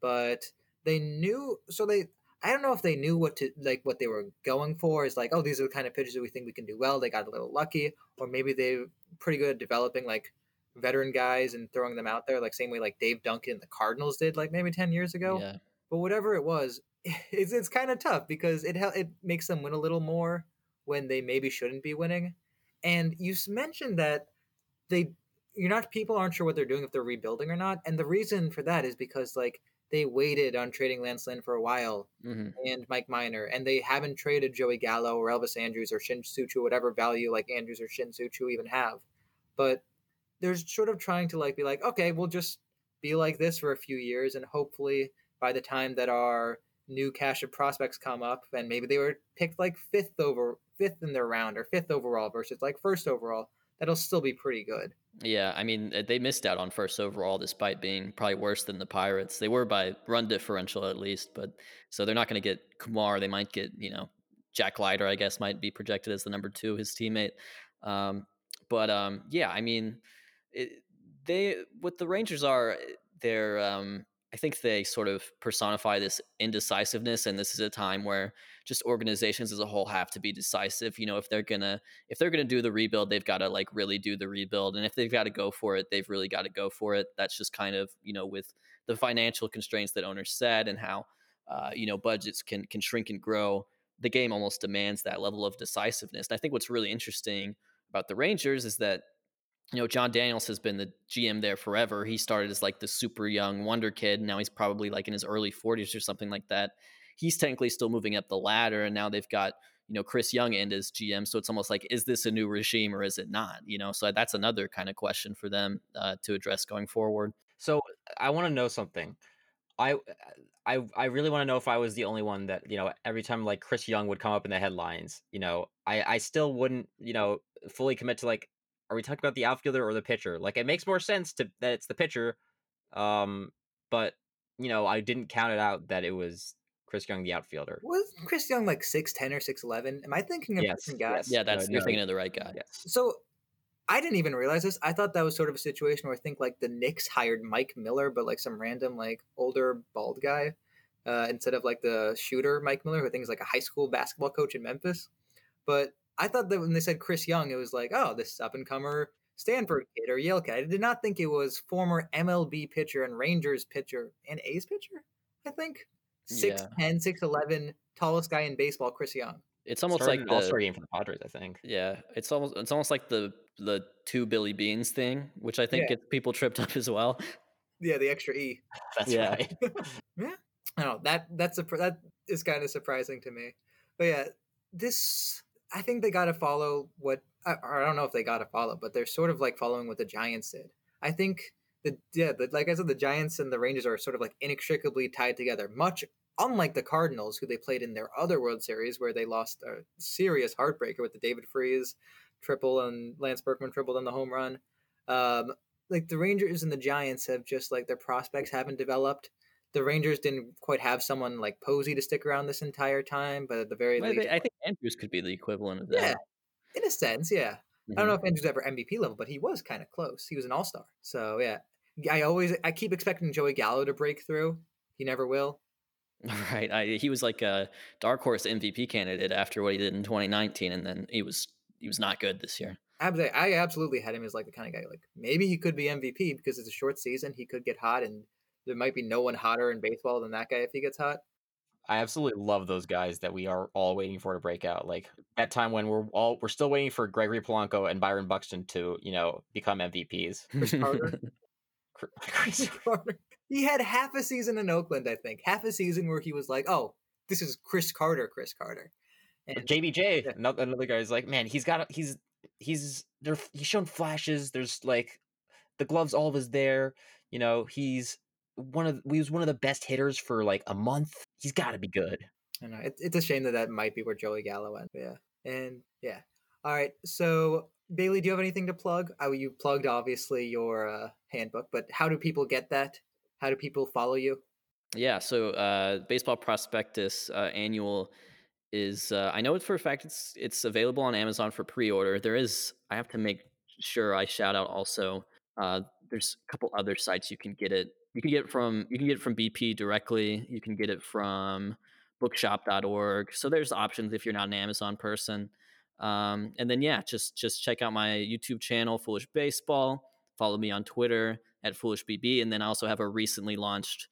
But they knew, so they. I don't know if they knew what to like what they were going for. Is like, oh, these are the kind of pitchers that we think we can do well. They got a little lucky, or maybe they're pretty good at developing like veteran guys and throwing them out there, like same way like Dave Duncan and the Cardinals did, like maybe ten years ago Yeah. but whatever it was, [laughs] it's it's kind of tough because it it makes them win a little more when they maybe shouldn't be winning. And you mentioned that they you're not people aren't sure what they're doing if they're rebuilding or not, and the reason for that is because like they waited on trading Lance Lynn for a while hmm and Mike Minor, and they haven't traded Joey Gallo or Elvis Andrus or Shin-Soo Choo, whatever value like Andrus or Shin-Soo Choo even have. But they're sort of trying to like be like, okay, we'll just be like this for a few years, and hopefully by the time that our new cache of prospects come up, and maybe they were picked like fifth over fifth in their round or fifth overall versus like first overall, that'll still be pretty good. Yeah, I mean, uh, they missed out on first overall despite being probably worse than the Pirates. They were by run differential at least, but so they're not going to get Kumar. They might get, you know, Jack Leiter, I guess, might be projected as the number two, his teammate. Um, but um, yeah, I mean, it, they what the Rangers are, eh, they're um, I think they sort of personify this indecisiveness, and this is a time where just organizations as a whole have to be decisive. You know, if they're gonna if they're gonna do the rebuild, they've got to like really do the rebuild, and if they've got to go for it, they've really got to go for it. That's just kind of you know with the financial constraints that owners set and how uh, you know budgets can can shrink and grow. The game almost demands that level of decisiveness. And I think what's really interesting about the Rangers is that you know, Jon Daniels has been the GM there forever. He started as like the super young wonder kid. Now he's probably like in his early 40s or something like that. He's technically still moving up the ladder, and now they've got you know Chris Young in as GM. So it's almost like, is this a new regime or is it not? You know, so that's another kind of question for them uh, to address going forward. So I want to know something. I I I really want to know if I was the only one that you know every time like Chris Young would come up in the headlines, you know, I I still wouldn't you know fully commit to like, are we talking about the outfielder or the pitcher? Like it makes more sense to that it's the pitcher, um, but you know I didn't count it out that it was Chris Young the outfielder. Was Chris Young like six ten or six eleven? Am I thinking of Yes, different guys? yes. Yeah, that's no, you're no. thinking of the right guy. Yes. So I didn't even realize this. I thought that was sort of a situation where I think like the Knicks hired Mike Miller, but like some random like older bald guy uh, instead of like the shooter Mike Miller, who I think is like a high school basketball coach in Memphis. But I thought that when they said Chris Young, it was like, oh, this up and comer Stanford kid or Yale kid. I did not think it was former MLB pitcher and Rangers pitcher and A's pitcher. I think Yeah. 6'10", 6'11", tallest guy in baseball, Chris Young. It's almost Started like an All the, Star game for the Padres, I think. Yeah, it's almost it's almost like the the two Billy Beans thing, which I think Yeah. gets people tripped up as well. Yeah, the extra E. [laughs] That's Yeah. right. [laughs] Yeah, I don't know that that's a that is kind of surprising to me. But yeah, this I think they got to follow what I, I don't know if they got to follow, but they're sort of like following what the Giants did. I think the yeah, the, like I said, the Giants and the Rangers are sort of like inextricably tied together. Much unlike the Cardinals, who they played in their other World Series, where they lost a serious heartbreaker with the David Freese triple and Lance Berkman tripled on the home run. Um, like the Rangers and the Giants have just like their prospects haven't developed the Rangers didn't quite have someone like Posey to stick around this entire time, but at the very Well, least, I think Andrus could be the equivalent of that. yeah, in a sense, yeah. I don't Mhm. know if Andrus ever MVP level, but he was kind of close. He was an All Star, so yeah. I always I keep expecting Joey Gallo to break through. He never will. [laughs] Right. I, he was like a dark horse MVP candidate after what he did in 2019, and then he was he was not good this year. Ab- I absolutely had him as like the kind of guy like maybe he could be MVP because it's a short season. He could get hot, and there might be no one hotter in baseball than that guy if he gets hot. I absolutely love those guys that we are all waiting for to break out. Like that time when we're all we're still waiting for Gregory Polanco and Byron Buxton to, you know, become MVPs. Chris Carter. [laughs] [laughs] [laughs] Chris- he had half a season in Oakland, I think. Half a season where he was like, "Oh, this is Chris Carter, Chris Carter." And JBJ, Yeah. another, another guy is like, man, he's got, he's, he's, there, he's shown flashes. There's like, the gloves all of there. You know, he's one of, he was one of the best hitters for like a month. He's got to be good. I know it, it's a shame that that might be where Joey Gallo went. Yeah, and yeah. All right, so Bailey, do you have anything to plug? Oh, you plugged obviously your uh, handbook, but how do people get that? How do people follow you? Yeah, so uh, baseball prospectus uh, annual is uh, I know for a fact it's it's available on Amazon for pre-order. There is I have to make sure I shout out also. Uh, there's a couple other sites you can get it. You can get it from you can get it from BP directly. You can get it from bookshop.org. So there's options if you're not an Amazon person. Um, and then yeah, just just check out my YouTube channel, Foolish Baseball. Follow me on Twitter at Foolish BB, and then I also have a recently launched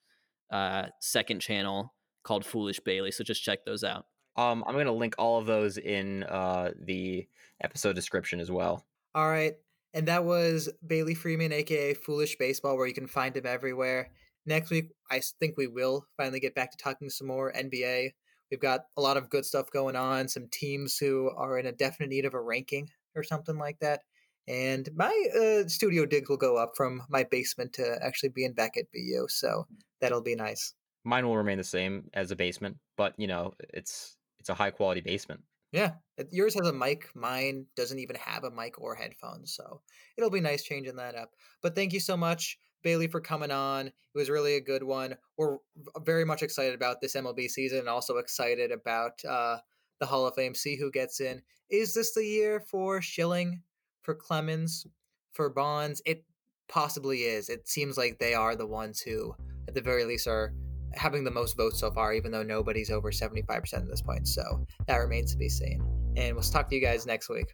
uh, second channel called Foolish Bailey. So just check those out. Um, I'm gonna link all of those in uh the episode description as well. All right, and that was Bailey Freeman, aka Foolish Baseball, where you can find him everywhere. Next week, I think we will finally get back to talking some more NBA. We've got a lot of good stuff going on, some teams who are in a definite need of a ranking or something like that. And my uh, studio digs will go up from my basement to actually being back at BU, so that'll be nice. Mine will remain the same as a basement, but you know, it's it's a high quality basement. Yeah, yours has a mic. Mine doesn't even have a mic or headphones, so it'll be nice changing that up. But thank you so much, Bailey, for coming on. It was really a good one. We're very much excited about this MLB season, and also excited about uh, the Hall of Fame. See who gets in. Is this the year for Schilling, for Clemens, for Bonds? It possibly is. It seems like they are the ones who, at the very least, are having the most votes so far, even though nobody's over 75% at this point. So that remains to be seen. And we'll talk to you guys next week.